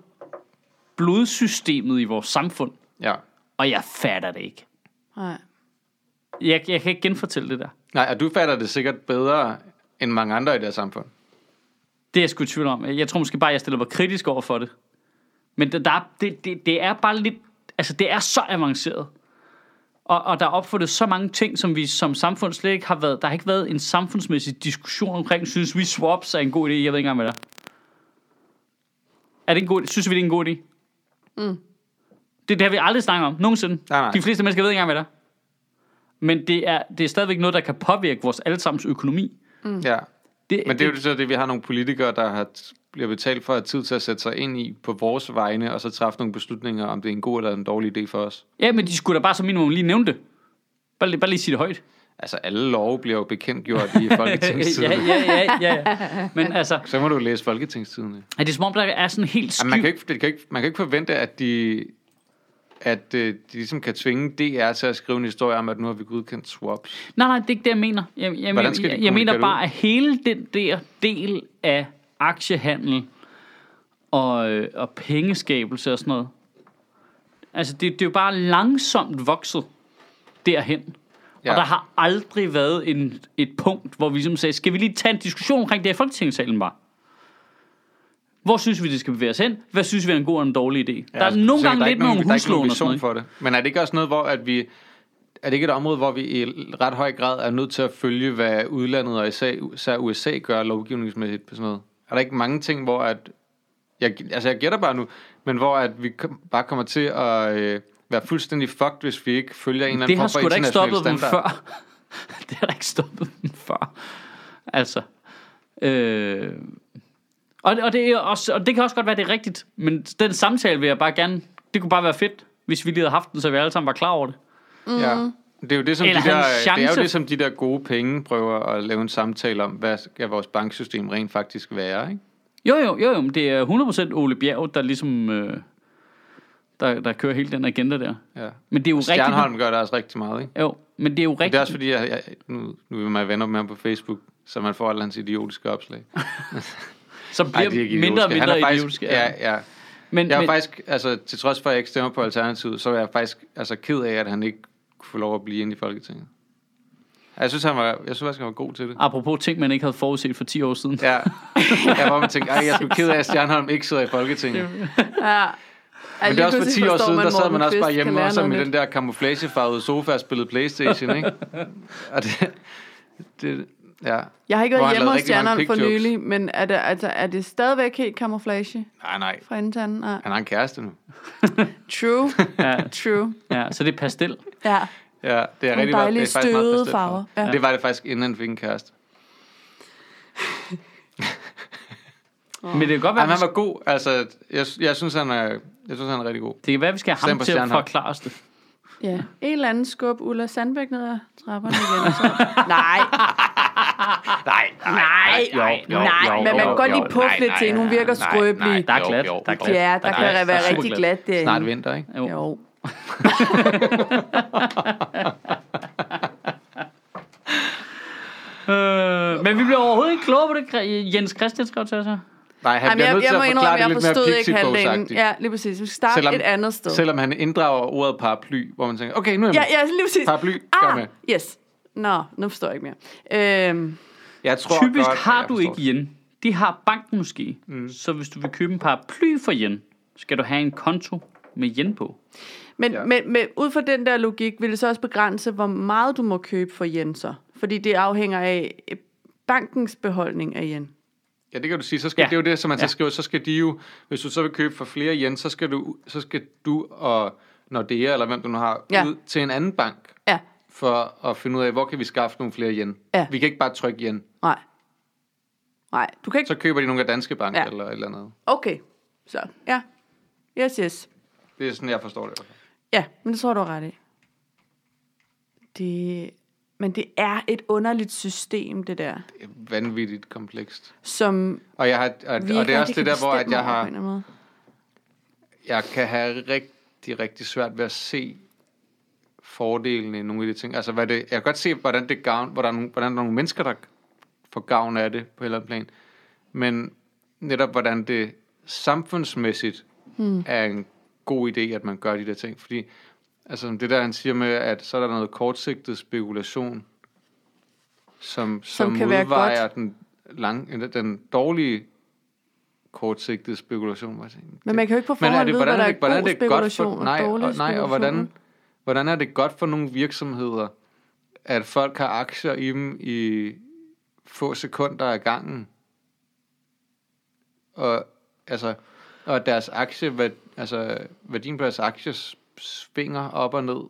blodsystemet i vores samfund. Ja. Og jeg fatter det ikke. Nej. Jeg, jeg kan ikke genfortælle det der. Nej, og du fatter det sikkert bedre end mange andre i det her samfund. Det er jeg sgu i tvivl om. Jeg tror måske bare, jeg stiller mig kritisk over for det. Men der, der er, det, det, det er bare lidt... Altså, det er så avanceret. Og, og der er opfundet så mange ting, som vi som samfund slet ikke har været... Der har ikke været en samfundsmæssig diskussion omkring, synes vi swaps er en god idé. Jeg ved ikke engang, hvad der er. Er det en god Synes vi, det er en god idé? Mm. Det, det har vi aldrig snakket om, nogensinde. Nej, nej. De fleste mennesker ved ikke engang, hvad der er. Men det er, det er stadigvæk noget, der kan påvirke vores allesammens økonomi. Ja. Det, Men det er jo så det, vi har nogle politikere, der har bliver betalt for at have tid til at sætte sig ind i på vores vegne, og så træffe nogle beslutninger, om det er en god eller en dårlig idé for os. Ja, men de skulle da bare som minimum lige nævne det. Bare, lige- bare lige sige det højt. Altså, alle love bliver jo bekendtgjort i ja, Folketingstiden. ja, ja, ja, ja. Men altså, Så må du læse Folketingstiden. er det som om, der er sådan helt sky... Jamen, man, kan ikke, det kan ikke, man kan ikke forvente, at de, at øh, de ligesom kan tvinge DR til at skrive en historie om, at nu har vi godkendt swaps. Nej, nej, det er ikke det, jeg mener. Jeg, jeg, Hvordan mener, skal de jeg, jeg mener bare, at hele den der del af aktiehandel og, øh, og pengeskabelse og sådan noget, altså det, det er jo bare langsomt vokset derhen. Ja. Og der har aldrig været en, et punkt, hvor vi ligesom sagde, skal vi lige tage en diskussion omkring det her Folketingssalen bare? Hvor synes vi, det skal bevæge os hen? Hvad synes vi er en god og en dårlig idé? Ja, der er altså, nogle gange der er lidt nogen- nogle huslån og sådan vision noget. for det. Men er det ikke også noget, hvor at vi... Er det ikke et område, hvor vi i ret høj grad er nødt til at følge, hvad udlandet og især, især USA gør lovgivningsmæssigt på sådan noget? Er der ikke mange ting, hvor at... Jeg, altså, jeg gætter bare nu, men hvor at vi bare kommer til at øh, være fuldstændig fucked, hvis vi ikke følger en eller Det anden har form for sgu da ikke international stoppet dem standard. før. det har da ikke stoppet dem før. Altså. Øh, og, og, det er også, og det kan også godt være, det er rigtigt. Men den samtale vil jeg bare gerne... Det kunne bare være fedt, hvis vi lige havde haft den, så vi alle sammen var klar over det. Ja. Det er jo det, som de Eller der, hans det er chance- jo det, som de der gode penge prøver at lave en samtale om, hvad skal vores banksystem rent faktisk være, ikke? Jo, jo, jo, jo, men det er 100% Ole Bjerg, der ligesom... Øh, der, der kører hele den agenda der. Ja. Men det er jo Stjernholm rigtigt... gør det også rigtig meget, ikke? Jo, men det er jo Men det er rigtigt... også fordi, jeg, jeg, nu, nu er man venner med ham på Facebook, så man får alle hans idiotiske opslag. Så Ej, bliver er ikke mindre og. Han mindre er faktisk, idiotisk. Ja, ja. Men, Jeg er men, faktisk, altså til trods for, at jeg ikke stemmer på Alternativet, så er jeg faktisk altså, ked af, at han ikke kunne få lov at blive inde i Folketinget. Jeg synes, han var, jeg synes faktisk, han var god til det. apropos ting, man ikke havde forudset for 10 år siden. Ja, jeg var man tænkte, ej, jeg skulle ked af, at Stjernholm ikke sidder i Folketinget. Ja. Men det er også for 10 år siden, der sad man også bare hjemme og med den der camouflagefarvede sofa og spillede Playstation, ikke? Og det, det, ja. Jeg har ikke været hjemme hos Stjernholm for nylig, men er det, altså, er det stadigvæk helt camouflage Nej, nej. fra? Nej. Han har en kæreste nu. True, Ja, true. ja, så det er pastel. Ja. Ja, det er Nogle rigtig meget, det er faktisk meget pastel farver. Ja. Ja. Det var det faktisk, inden han fik en kæreste. Men det kan godt være, vi han var god. Altså, jeg, jeg, synes, han er, jeg synes, han er rigtig god. Det kan være, vi skal have ham til at forklare os det. ja. En eller anden skub Ulla Sandbæk ned ad trapperne igen. Så. Nej, Nej, nej, jo, jo, nej. jo, men man kan godt lige puffe nej, lidt nej, til. Hun nej, virker nej, skrøbelig. nej, Der er glat, jo, der er glat. Ja, der Der kan være rigtig glat derinde. Snart vinter, ikke? Jo. Jo. Øh, men vi bliver overhovedet ikke klogere på det, Jens Christian skrev til os her. Nej, han Jamen, bliver jeg, nødt jeg til må at indrømme, forklare jeg det lidt mere forstod ikke halvdelen. Pixie Ja, lige præcis. Vi skal starte Selvom- et andet sted. Selvom han inddrager ordet paraply, hvor man tænker, okay, nu er jeg Ja, med. ja, lige præcis. Paraply, gør med. Ah, yes. Nå, nu forstår jeg ikke mere. Øhm, Jeg tror Typisk godt, har jeg du ikke yen. De har banken måske. Mm. Så hvis du vil købe en paraply for yen, skal du have en konto med yen på. men, Ja. men, men ud fra den der logik, vil det så også begrænse, hvor meget du må købe for yen så? Fordi det afhænger af øh, bankens beholdning af yen. Ja, det kan du sige. Så skal, Ja. Det er jo det, som man så Ja. skriver. Så skal de jo, hvis du så vil købe for flere yen, så skal du, så skal du og Nordea, eller hvem du nu har, Ja. ud til en anden bank, Ja, for at finde ud af, hvor kan vi skaffe nogle flere yen. Ja. Vi kan ikke bare trykke yen. nej. Nej, du kan ikke... Så køber de nogle af Danske Bank Ja. eller et eller andet. Okay, så ja. Yes, yes. Det er sådan, jeg forstår det. Ja, men det tror du ret i. Det, men det er et underligt system, det der, Det er vanvittigt komplekst. som Og, jeg har, og, og det er også det der, hvor at jeg har, jeg kan have rigtig, rigtig svært ved at se fordelene i nogle af de ting. Altså, hvad det, jeg kan godt se, hvordan det gavn, hvordan, hvordan der er nogle mennesker, der får gavn af det på eller plan. Men netop, hvordan det samfundsmæssigt hmm. er en god idé, at man gør de der ting. Fordi, altså, det der, han siger med, at så er der noget kortsigtet spekulation, som, som, Som kan være modvejer den, lang, den dårlige kortsigtede spekulation. jeg tænker, Men man kan jo ikke på men er forhånd det, vide, hvad der er det, hvordan god det godt spekulation for, og nej, og, nej, og spekulation. hvordan, hvordan er det godt for nogle virksomheder, at folk har aktier i dem i få sekunder af gangen? Og, altså, og deres aktie, hvad, altså, værdien på deres aktier svinger op og ned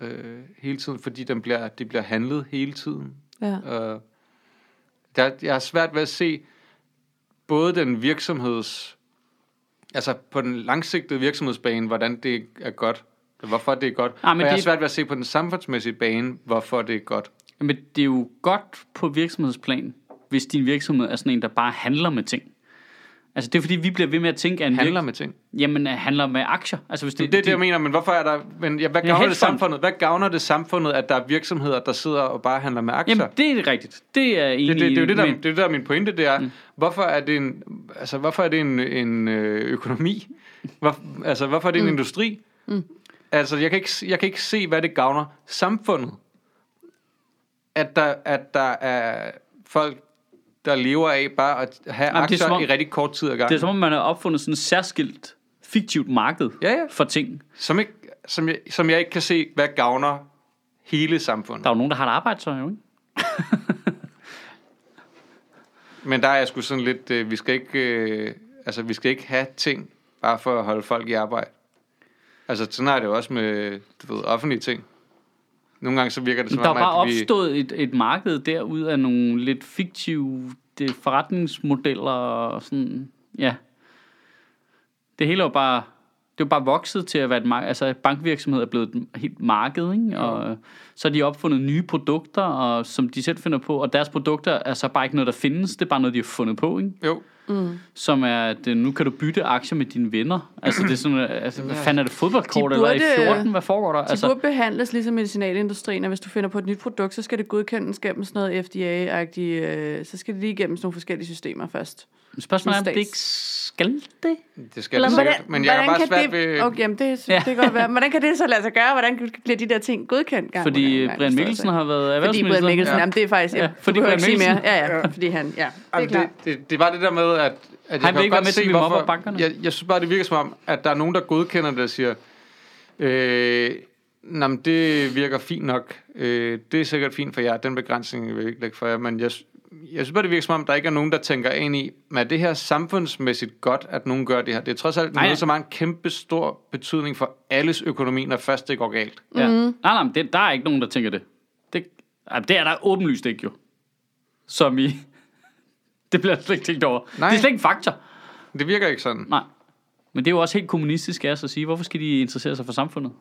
øh, hele tiden, fordi den bliver, de bliver handlet hele tiden. Ja. Øh, der, jeg har svært ved at se både den virksomheds, altså på den langsigtede virksomhedsbane, hvordan det er godt, hvorfor det er godt. Ah, Ah, men og jeg det- svært ved at se på den samfundsmæssige bane, hvorfor det er godt. Men det er jo godt på virksomhedsplan, hvis din virksomhed er sådan en, der bare handler med ting. Altså det er fordi, vi bliver ved med at tænke, at Handler virk- med ting. Jamen, handler med aktier. Altså hvis Det, det, det er det, jeg mener, men hvorfor er der... Men, ja, hvad Ja, gavner det hedgefond. samfundet? Hvad gavner det samfundet, at der er virksomheder, der sidder og bare handler med aktier? Jamen, det er rigtigt. Det er jeg enig Det, det, det, er jo det, der, i, det, er det, der er min pointe, det er, mm. hvorfor er det en, altså, hvorfor er det en, en øh, økonomi? Hvor, altså, hvorfor er det en mm. industri? Mm. Altså, jeg kan, ikke, jeg kan ikke se, hvad det gavner samfundet. At der, at der er folk, der lever af bare at have Jamen, er aktier om- i rigtig kort tid ad gangen. Det er som om, man har opfundet sådan et særskilt fiktivt marked Ja, ja. for ting. som, ikke, som, jeg, som jeg ikke kan se, hvad gavner hele samfundet. Der er jo nogen, der har et arbejde, så jo, ikke? Men der er jeg sgu sådan lidt, øh, vi skal ikke, øh, altså vi skal ikke have ting, bare for at holde folk i arbejde. Altså sådan er det jo også med, du ved, offentlige ting. Nogle gange så virker det som Der er om, bare at vi... opstået et, et marked derud af nogle lidt fiktive det, forretningsmodeller og sådan, ja. Det hele er jo bare Det er jo bare vokset til at være et marked. Altså, bankvirksomhed er blevet et helt marked, ikke? Og øh, så har de opfundet nye produkter, og, som de selv finder på, og deres produkter er så bare ikke noget, der findes. Det er bare noget, de har fundet på, ikke? Jo, Som er, at nu kan du bytte aktier med dine venner. Altså, det er sådan, øh, altså, hvad fanden er det, fodboldkort De eller i burde- 14? Hvad foregår der? De Altså, burde behandles ligesom medicinalindustrien, at hvis du finder på et nyt produkt, så skal det godkendes gennem sådan noget FDA-agtigt, øh, så skal det lige igennem sådan nogle forskellige systemer først. spørgsmålet er, om det ikke skal det? det skal Eller det hvordan- sikkert. Men jeg er bare svært det, ved... Okay, jamen det, Ja. det kan godt være. Hvordan kan det så lade sig gøre? Hvordan bliver de der ting godkendt gang Fordi gang, Brian Mikkelsen har været Fordi erhvervsminister. Brian Mikkelsen, Ja. jamen det er faktisk... Ja, Ja, fordi Brian ikke sige mere. Mikkelsen- Ja, ja, fordi han... Ja, det er klart. det, det, det var det der med, at, at jeg vil kan ikke være godt med til, se, at vi mobber hvorfor... bankerne. Jeg, jeg synes bare, det virker som om, at der er nogen, der godkender det og siger, øh, Nå, men det virker fint nok. Øh, det er sikkert fint for jer. Den begrænsning vil jeg ikke lægge for jer. Men jeg, jeg synes bare, det virker som om, der ikke er nogen, der tænker ind i, men er det her samfundsmæssigt godt, at nogen gør det her? Det er trods alt Nej, ja. noget, som har en kæmpe stor betydning for alles økonomi, når først det går galt. Ja. Mm. Nej, nej, men det, der er ikke nogen, der tænker det. Det, ej, det er der åbenlyst ikke jo. Som i... Det bliver slet ikke tænkt over. Nej. Det er slet ikke faktor. Det virker ikke sådan. Nej. Men det er jo også helt kommunistisk af os at sige, hvorfor skal de interessere sig for samfundet?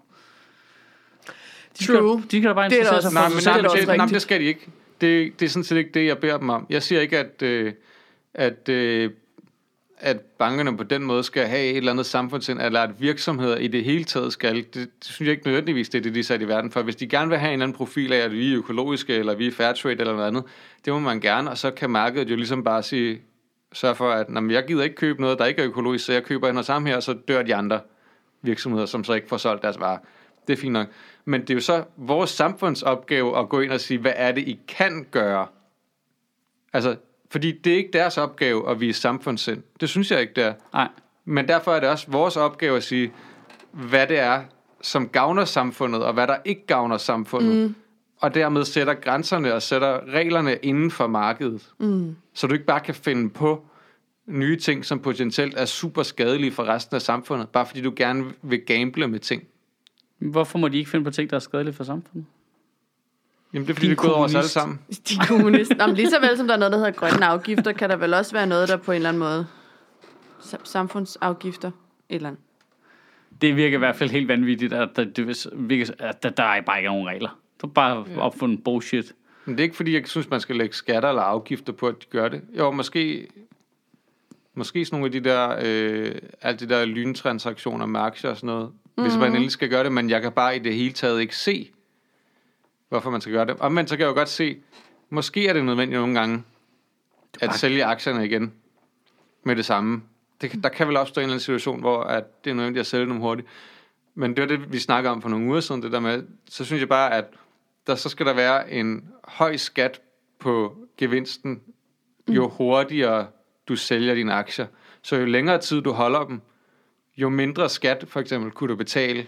De True. Skal, de kan da bare Det er interessere også- sig Nej, for men, så er nej, det men, det, nej, men det skal de ikke. Det, det er sådan set ikke det, jeg beder dem om. Jeg siger ikke, at, øh, at, øh, at bankerne på den måde skal have et eller andet samfundsind, eller at virksomheder i det hele taget skal. Det, det synes jeg ikke nødvendigvis, det er det, de er sat i verden for. Hvis de gerne vil have en eller anden profil af, at vi er økologiske, eller vi er fair trade, eller noget andet, det må man gerne, og så kan markedet jo ligesom bare sige, sørge for, at jamen, jeg gider ikke købe noget, der ikke er økologisk, så jeg køber noget sammen her, og så dør de andre virksomheder, som så ikke får solgt deres varer. Det er fint nok. Men det er jo så vores samfundsopgave at gå ind og sige, hvad er det, I kan gøre? Altså, fordi det er ikke deres opgave at vise samfundssind. Det synes jeg ikke, det er. Nej. Men derfor er det også vores opgave at sige, hvad det er, som gavner samfundet, og hvad der ikke gavner samfundet. Mm. Og dermed sætter grænserne og sætter reglerne inden for markedet. Mm. Så du ikke bare kan finde på nye ting, som potentielt er super skadelige for resten af samfundet, bare fordi du gerne vil gamble med ting. Hvorfor må de ikke finde på ting, der er skadelige for samfundet? Jamen det er fordi, Din det er gået over os alle kommunist. sammen. De kommunister. Nå, men lige så vel som der er noget, der hedder grønne afgifter, kan der vel også være noget, der på en eller anden måde... Sam- Samfundsafgifter. Et eller andet. Det virker i hvert fald helt vanvittigt, at der, det virker, at der, der er bare ikke nogen regler. Det er bare opfundet bullshit. Men det er ikke fordi, jeg synes, man skal lægge skatter eller afgifter på, at de gør det. Jo, måske, måske sådan nogle af de der, øh, alt det der lyntransaktioner med aktier og sådan noget. Mm. Hvis man endelig skal gøre det, men jeg kan bare i det hele taget ikke se, hvorfor man skal gøre det. Og men så kan jeg jo godt se, måske er det nødvendigt nogle gange, at sælge aktierne igen med det samme. Det, der kan vel opstå en eller anden situation, hvor at det er nødvendigt at sælge dem hurtigt. Men det var det, vi snakkede om for nogle uger siden, det der med, så synes jeg bare, at der så skal der være en høj skat på gevinsten, jo hurtigere du sælger dine aktier. Så jo længere tid du holder dem, jo mindre skat for eksempel kunne du betale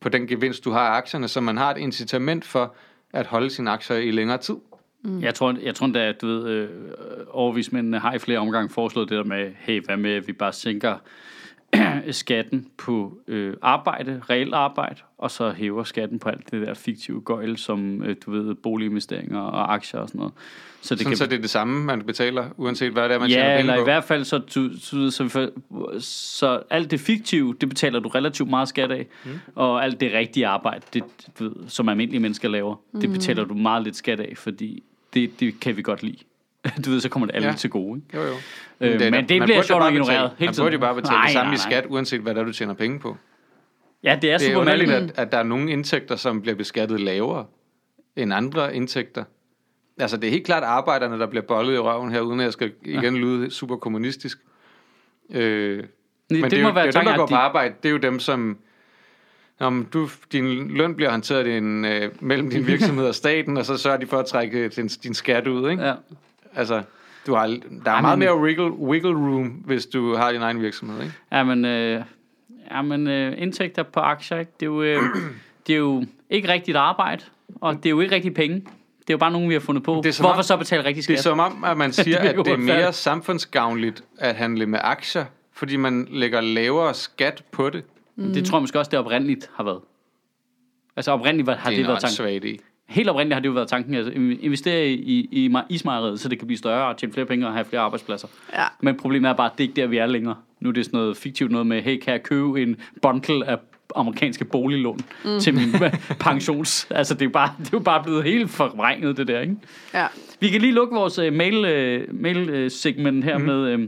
på den gevinst, du har af aktierne, så man har et incitament for at holde sine aktier i længere tid. Mm. Jeg tror, jeg tror da, at du ved, øh, overvismændene har i flere omgange foreslået det der med, hey, hvad med, at vi bare sænker skatten på øh, arbejde, reelt arbejde, og så hæver skatten på alt det der fiktive gøjl, som øh, du ved, boliginvesteringer og aktier og sådan noget. Så det Sådan, så det er det samme, man betaler, uanset hvad det er, man tjener Ja, penge eller på. i hvert fald, så, du, så, så, så, så alt det fiktive, det betaler du relativt meget skat af, mm. og alt det rigtige arbejde, det, du ved, som almindelige mennesker laver, mm. det betaler du meget lidt skat af, fordi det, det kan vi godt lide. Du ved, så kommer det alle Ja. til gode. Ikke? Jo, jo. Øh, men det, man bliver burde jo sjovt nok ignoreret hele Man tiden. burde jo bare betale Nej, det samme nej, i nej. skat, uanset hvad der du tjener penge på. Ja, det er Det er super mærkeligt. at, at der er nogle indtægter, som bliver beskattet lavere end andre indtægter. Altså, det er helt klart arbejderne, der bliver bollet i røven her, uden at jeg skal igen lyde super kommunistisk. Øh, men det, det må jo, være det er dem, der går at på de- arbejde, det er jo dem, som... Om du, din løn bliver håndteret i en, øh, mellem din virksomhed og staten, og så sørger de for at trække din, din skat ud, ikke? Ja. Altså, du har, der er Ej, meget mere wiggle, wiggle room, hvis du har din egen virksomhed, ikke? Ja, men, øh, ja, men øh, indtægter på aktier, ikke? Det, er jo, øh, det er jo ikke rigtigt arbejde, og det er jo ikke rigtig penge. Det er jo bare nogen, vi har fundet på. Det er Hvorfor om- så betale rigtig Det skat? er som om, at man siger, Det er at det er mere samfundsgavnligt at handle med aktier, fordi man lægger lavere skat på det. Mm. Det tror jeg måske også, det oprindeligt har været. Altså oprindeligt har Det det, er været en tanken. åndssvag idé. Helt oprindeligt har det jo været tanken, altså investere i, i, i ismejeriet, så det kan blive større og tjene flere penge og have flere arbejdspladser. Ja. Men problemet er bare, at det er ikke der, vi er længere. Nu er det sådan noget fiktivt noget med, hey, kan jeg købe en bundle af amerikanske boliglån mm. til min pensions... Altså, det er, jo bare, det er jo bare blevet helt forvrænget, det der, ikke? Ja. Vi kan lige lukke vores uh, mail, uh, mail uh, segment her mm. med uh,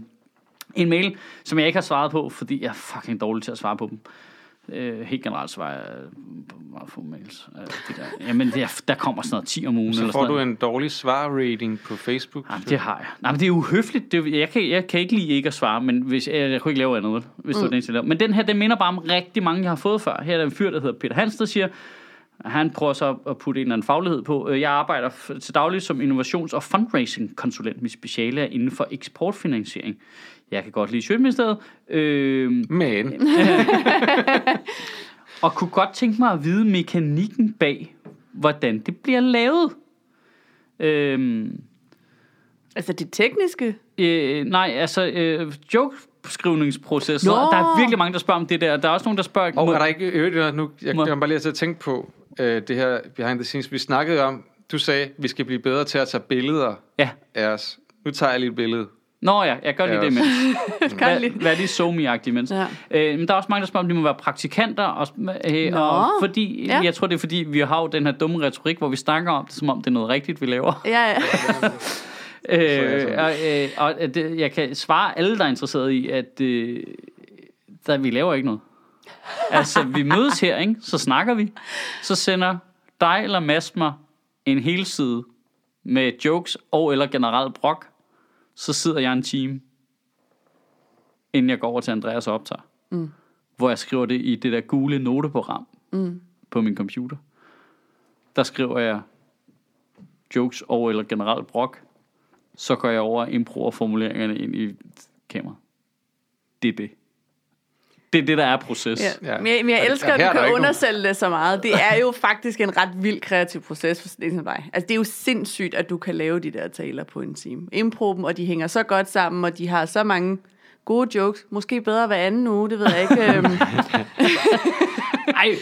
en mail, som jeg ikke har svaret på, fordi jeg er fucking dårlig til at svare på dem. Uh, helt generelt svarer jeg på meget få mails. Uh, det der. Jamen, det er, der kommer sådan noget 10 om ugen. Så eller får sådan du en dårlig svar-rating på Facebook. Jamen, det har jeg. Nej, men det er uhøfligt. Det, jeg, kan, jeg kan ikke lide ikke at svare, men hvis, jeg, jeg kunne ikke lave andet, hvis mm. det var den jeg lavede. Men den her, den minder bare om rigtig mange, jeg har fået før. Her er der en fyr, der hedder Peter Hans, der siger, han prøver så at putte en eller anden faglighed på. Øh, Jeg arbejder til daglig som innovations- og fundraising-konsulent. Mit speciale er inden for eksportfinansiering. Jeg kan godt lide Sjøtministeriet. Øh, Men, og kunne godt tænke mig at vide mekanikken bag, hvordan det bliver lavet. Øh, Altså det tekniske. Øh, nej, altså øh, joke-skrivningsprocesser. Nå! Der er virkelig mange, der spørger om det der. Der er også nogen, der spørger... og er der ikke øvrigt nu? Jeg Må- bare lige til at tænke på øh, det her behind the scenes. Vi snakkede om, du sagde, vi skal blive bedre til at tage billeder Ja. af os. Nu tager jeg lige et billede. Nå ja, jeg gør lige det også. imens. Kan Vær, lige. vær lige somi imens. Ja. Øh, men der er også mange, der spørger, om de må være praktikanter. Og, øh, Nå. og fordi, Ja. jeg tror, det er fordi, vi har jo den her dumme retorik, hvor vi snakker om det, som om det er noget rigtigt, vi laver. Ja, ja. Øh, og øh, og det, jeg kan svare alle, der er interesseret i, at øh, der, vi laver ikke noget. Altså, vi mødes her, ikke? så snakker vi. Så sender dig eller Mads mig en hel side med jokes og eller generelt brok. Så sidder jeg en time, inden jeg går over til Andreas og optager. Mm. Hvor jeg skriver det i det der gule noteprogram mm. på min computer. Der skriver jeg jokes og eller generelt brok så går jeg over og improver formuleringerne ind i kameraet. Det er det. Det er det, der er proces. ja. Ja. Men jeg, men jeg elsker, og at du der kan ikke nogen- undersælge det så meget. Det er jo faktisk en ret vild kreativ proces for sådan en som dig. Altså, det er jo sindssygt, at du kan lave de der taler på en time. Impro dem, og de hænger så godt sammen, og de har så mange gode jokes. Måske bedre hver anden uge, det ved jeg ikke. Øhm, Ej,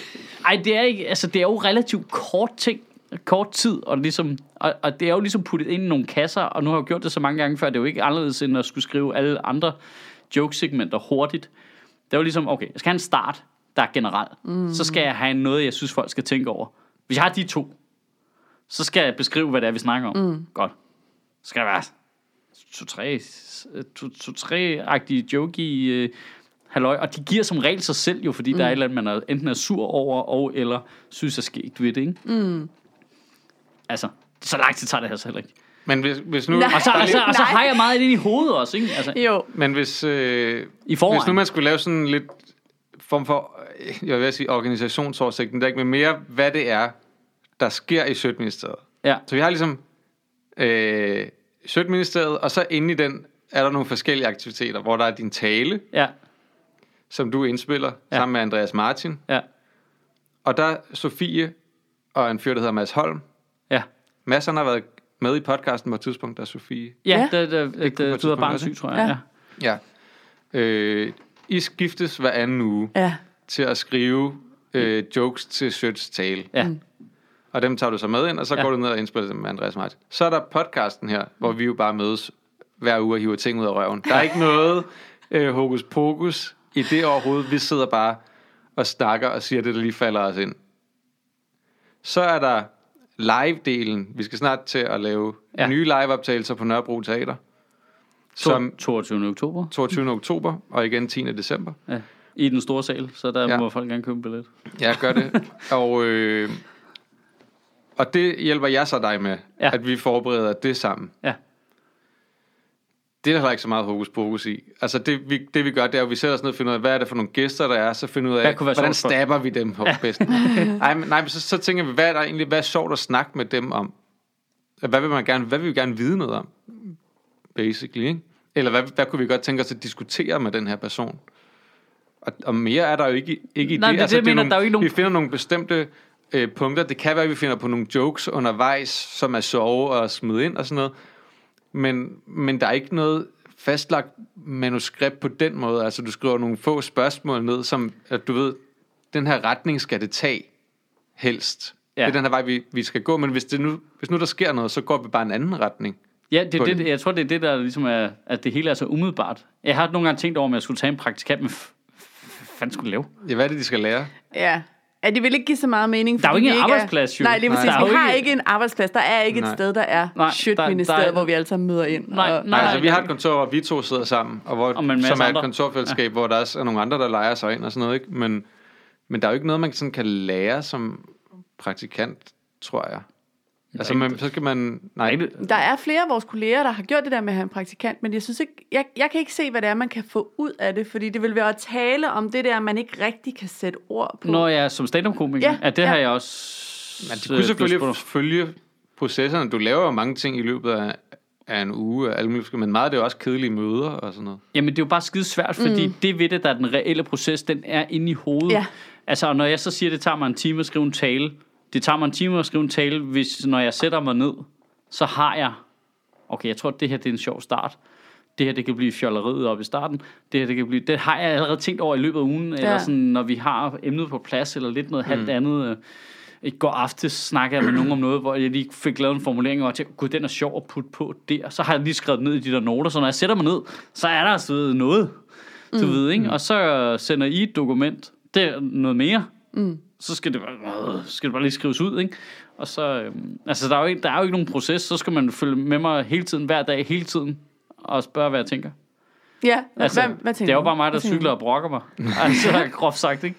ej, det er ikke, altså det er jo relativt kort ting, kort tid, og, ligesom, og, og det er jo ligesom puttet ind i nogle kasser, og nu har jeg jo gjort det så mange gange før, det er jo ikke anderledes end at skulle skrive alle andre joke-segmenter hurtigt. Det er jo ligesom, okay, jeg skal have en start, der er generelt. Mm. Så skal jeg have noget, jeg synes, folk skal tænke over. Hvis jeg har de to, så skal jeg beskrive, hvad det er, vi snakker om. Mm. Godt. Så skal der være to-tre to, to, tre-agtige joke i øh, halløj, og de giver som regel sig selv jo, fordi mm. der er et eller andet, man er, enten er sur over, og eller synes er skægt ved det, ikke? Mm. Altså, så lang tid tager det her så heller ikke. Men hvis, hvis nu... Nej. Og så, og så, og så Nej. har jeg meget ind i hovedet også, ikke? Altså, jo, Men hvis, øh, I forvejen. hvis nu man skulle lave sådan lidt form for, øh, jeg vil sige organisationsoversigten, der ikke med mere, hvad det er, der sker i Sjøtministeriet. ja, Så vi har ligesom øh, Sjøtministeriet, og så inde i den er der nogle forskellige aktiviteter, hvor der er din tale, ja, som du indspiller ja. sammen med Andreas Martin, ja, og der er Sofie og en fyr, der hedder Mads Holm. ja. Mads han har været med i podcasten på et tidspunkt, der er Sofie. Ja, Ja. det, det, det, det, et du er tidspunkt barn også, syg, tror jeg. Ja. Ja. Ja. Øh, I skiftes hver anden uge ja. til at skrive øh, jokes til Sjøts tale. ja. Og dem tager du så med ind, og så Ja. ja. går du ned og indspiller dem med Andreas Martin. Så er der podcasten her, hvor vi jo bare mødes hver uge og hiver ting ud af røven. Der er ikke noget øh, hokus pokus i det overhovedet. Vi sidder bare og snakker og siger det, der lige falder os ind. Så er der live-delen. Vi skal snart til at lave Ja. nye live-optagelser på Nørrebro Teater. Som Som 22. oktober 22. oktober og igen 10. december. ja. i den store sal, så der ja. Må folk gerne købe en billet. Ja, gør det. og, øh, og det hjælper jeg så dig med, ja. at vi forbereder det sammen. Ja. Det er der ikke så meget hokus pokus i. Altså det vi, det vi gør, det er at vi sætter os ned og finder ud af, hvad er det for nogle gæster, der er, så finder ud af, hvordan stabber vi dem på ja. bedst. nej, men, nej, men så, så tænker vi, hvad er der egentlig, hvad er sjovt at snakke med dem om? Hvad vil man gerne, hvad vil vi gerne vide noget om? Basically, ikke? Eller hvad, hvad kunne vi godt tænke os at diskutere med den her person? Og, og mere er der jo ikke, ikke i Nej, det. Altså, det- det mener, nogle, der er jo ikke nogen- Vi finder nogle bestemte øh, punkter. Det kan være, at vi finder på nogle jokes undervejs, som er sjove og smide ind og sådan noget. Men, men der er ikke noget fastlagt manuskript på den måde. Altså, du skriver nogle få spørgsmål ned, som, at du ved, den her retning skal det tage helst. Ja. Det er den her vej, vi, vi skal gå. Men hvis, det nu, hvis nu der sker noget, så går vi bare en anden retning. Ja, det, er det, det. jeg tror, det er det, der ligesom er, at det hele er så umiddelbart. Jeg har nogle gange tænkt over, om jeg skulle tage en praktikant, men fanden skulle det lave? Ja, hvad er det, de skal lære? Ja. Ja, det vil ikke give så meget mening. Der er jo ikke en arbejdsplads, jo. Nej, det er Nej. præcis. Er Vi har ikke- en arbejdsplads. Der er ikke Nej. et sted, der er Nej, Sjøtministeriet, der- der- hvor vi alle sammen møder ind. Nej, og, nej. Nej, altså vi har nej. et kontor, hvor vi to sidder sammen, og hvor, Og som er et kontorfællesskab, ja. hvor der også er nogle andre, der leger sig ind og sådan noget, ikke? Men, men der er jo ikke noget, man sådan kan lære som praktikant, tror jeg. Altså, man, så skal man... Nej, Der er flere af vores kolleger, der har gjort det der med at have en praktikant, men jeg synes ikke, jeg, jeg kan ikke se, hvad det er, man kan få ud af det, fordi det vil være at tale om det der, man ikke rigtig kan sætte ord på. Når jeg er som stand-up-komiker, Ja, ja, det ja. har jeg også... men de øh, kunne blevet selvfølgelig følge processerne. Du laver jo mange ting i løbet af, af en uge, af alle mulige, men meget af det er jo også kedelige møder og sådan noget. Jamen, det er jo bare skide svært, fordi mm. det ved det, der er den reelle proces, den er inde i hovedet. Ja. Altså, og når jeg så siger, at det tager mig en time at skrive en tale, det tager mig en time at skrive en tale, hvis når jeg sætter mig ned, så har jeg, okay, jeg tror, at det her det er en sjov start. Det her, det kan blive fjolleriet op i starten. Det her, det kan blive, det har jeg allerede tænkt over i løbet af ugen, ja. eller sådan, når vi har emnet på plads, eller lidt noget halvt andet. øh. I går aftes snakkede jeg med nogen om noget, hvor jeg lige fik lavet en formulering, og jeg tænkte, gud, den er sjov at putte på der. Så har jeg lige skrevet ned i de der noter, så når jeg sætter mig ned, så er der altså noget, du mm. ved, ikke? Og så sender I et dokument, det er noget mere. Mm. Så skal det, bare, øh, skal det bare lige skrives ud, ikke? Og så, øhm, altså der er, jo ikke, der er jo ikke nogen proces, så skal man følge med mig hele tiden, hver dag, hele tiden, og spørge, hvad jeg tænker. Ja, hvad, Altså, hvad, hvad tænker det er jo bare mig, der cykler og brokker mig. altså, groft sagt, ikke?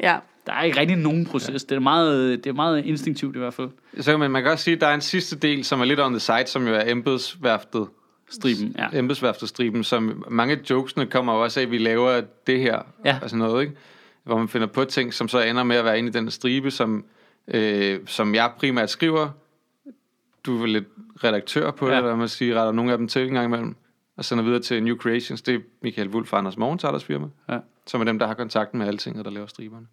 Ja. Der er ikke rigtig nogen proces. Det er meget, det er meget instinktivt i hvert fald. Så kan man, man kan også sige, at der er en sidste del, som er lidt on the side, som jo er embedsværftet. Striben, ja. Embedsværftet striben, som mange af jokesene kommer også af, at vi laver det her Ja. og sådan noget, ikke? Hvor man finder på ting, som så ender med at være inde i den stribe, som, øh, som jeg primært skriver. Du er lidt redaktør på Ja. det, hvad man siger, retter nogle af dem til en gang imellem, og sender videre til New Creations. Det er Michael Wulff og Anders Morgenthalers firma, Ja. som er dem, der har kontakten med alting, og der laver striberne.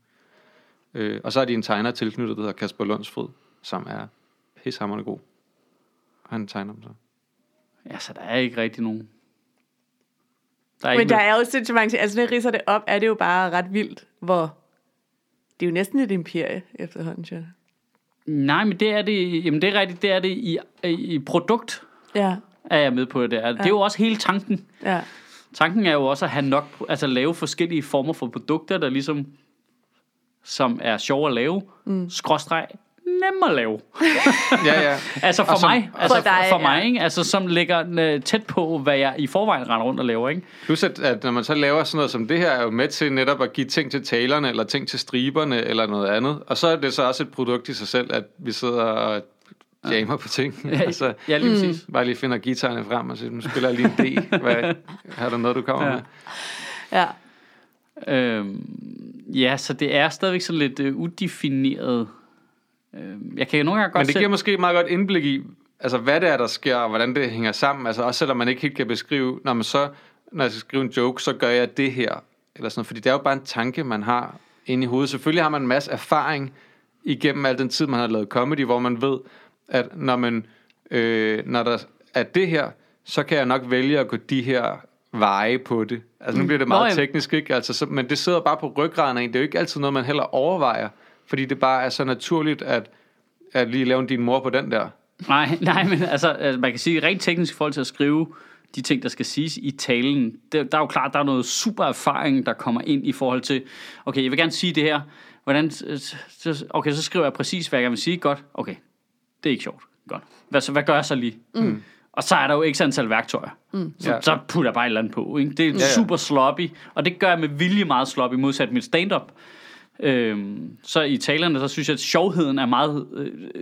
Øh, og så er de en tegner tilknyttet, der hedder Kasper Lundsfryd, som er pishammerende god. Han tegner dem så. Ja, så der er ikke rigtig nogen. Der er Men der er jo sindssygt mange ting. Altså, når jeg ridser det op, er det jo bare ret vildt, hvor... Det er jo næsten et imperie efterhånden, synes jeg. Nej, men det er det, jamen det er rigtigt, det er det i, i produkt, Ja, ja. er jeg med på det. Er. Det er jo også hele tanken. ja. Tanken er jo også at have nok, altså lave forskellige former for produkter, der ligesom, som er sjove at lave, mm. skråstreg, nemme at lave. Ja, ja. Altså for som- mig, altså For for, dig, for mig, ja. ikke? Altså som ligger øh, tæt på, hvad jeg i forvejen render rundt og laver, ikke? Plus at, at når man så laver sådan noget som det her, er jo med til netop at give ting til talerne, eller ting til striberne, eller noget andet. Og så er det så også et produkt i sig selv, at vi sidder og jammer på ting. Ja, altså, ja lige præcis. bare lige finder guitarerne frem og siger, nu spiller jeg lige en D. Hvad, har du noget, du kommer Ja. med? ja. Øhm, ja, så det er stadigvæk sådan lidt øh, udefineret. Øhm, jeg kan jo nogle gange godt Men det selv... giver måske et meget godt indblik i, altså hvad det er, der sker, og hvordan det hænger sammen. Altså også selvom man ikke helt kan beskrive, når man så, når jeg skal skrive en joke, så gør jeg det her. Eller sådan, fordi det er jo bare en tanke, man har inde i hovedet. Selvfølgelig har man en masse erfaring igennem al den tid, man har lavet comedy, hvor man ved, at når, man, øh, når der er det her, så kan jeg nok vælge at gå de her veje på det. Altså nu bliver det Nå, meget ja. teknisk, ikke? Altså, så, men det sidder bare på ryggraden af en. Det er jo ikke altid noget, man heller overvejer, fordi det bare er så naturligt, at, at lige lave din mor på den der. Nej, nej, men altså, altså, man kan sige rent teknisk i forhold til at skrive de ting, der skal siges i talen. Det, der er jo klart, der er noget super erfaring, der kommer ind i forhold til, okay, jeg vil gerne sige det her. Hvordan, så- okay, så skriver jeg præcis, hvad jeg gerne vil sige. Godt, okay, det er ikke sjovt. Godt. Hvad, så, hvad gør jeg så lige? Mm. Og så er der jo ikke antal værktøjer. Mm. Så, Ja. så putter jeg bare et eller andet på. Ikke? Det er ja, ja. super sloppy, og det gør jeg med vilje meget sloppy, modsat mit stand-up. Øhm, så i talerne, så synes jeg, at sjovheden er meget øh, øh,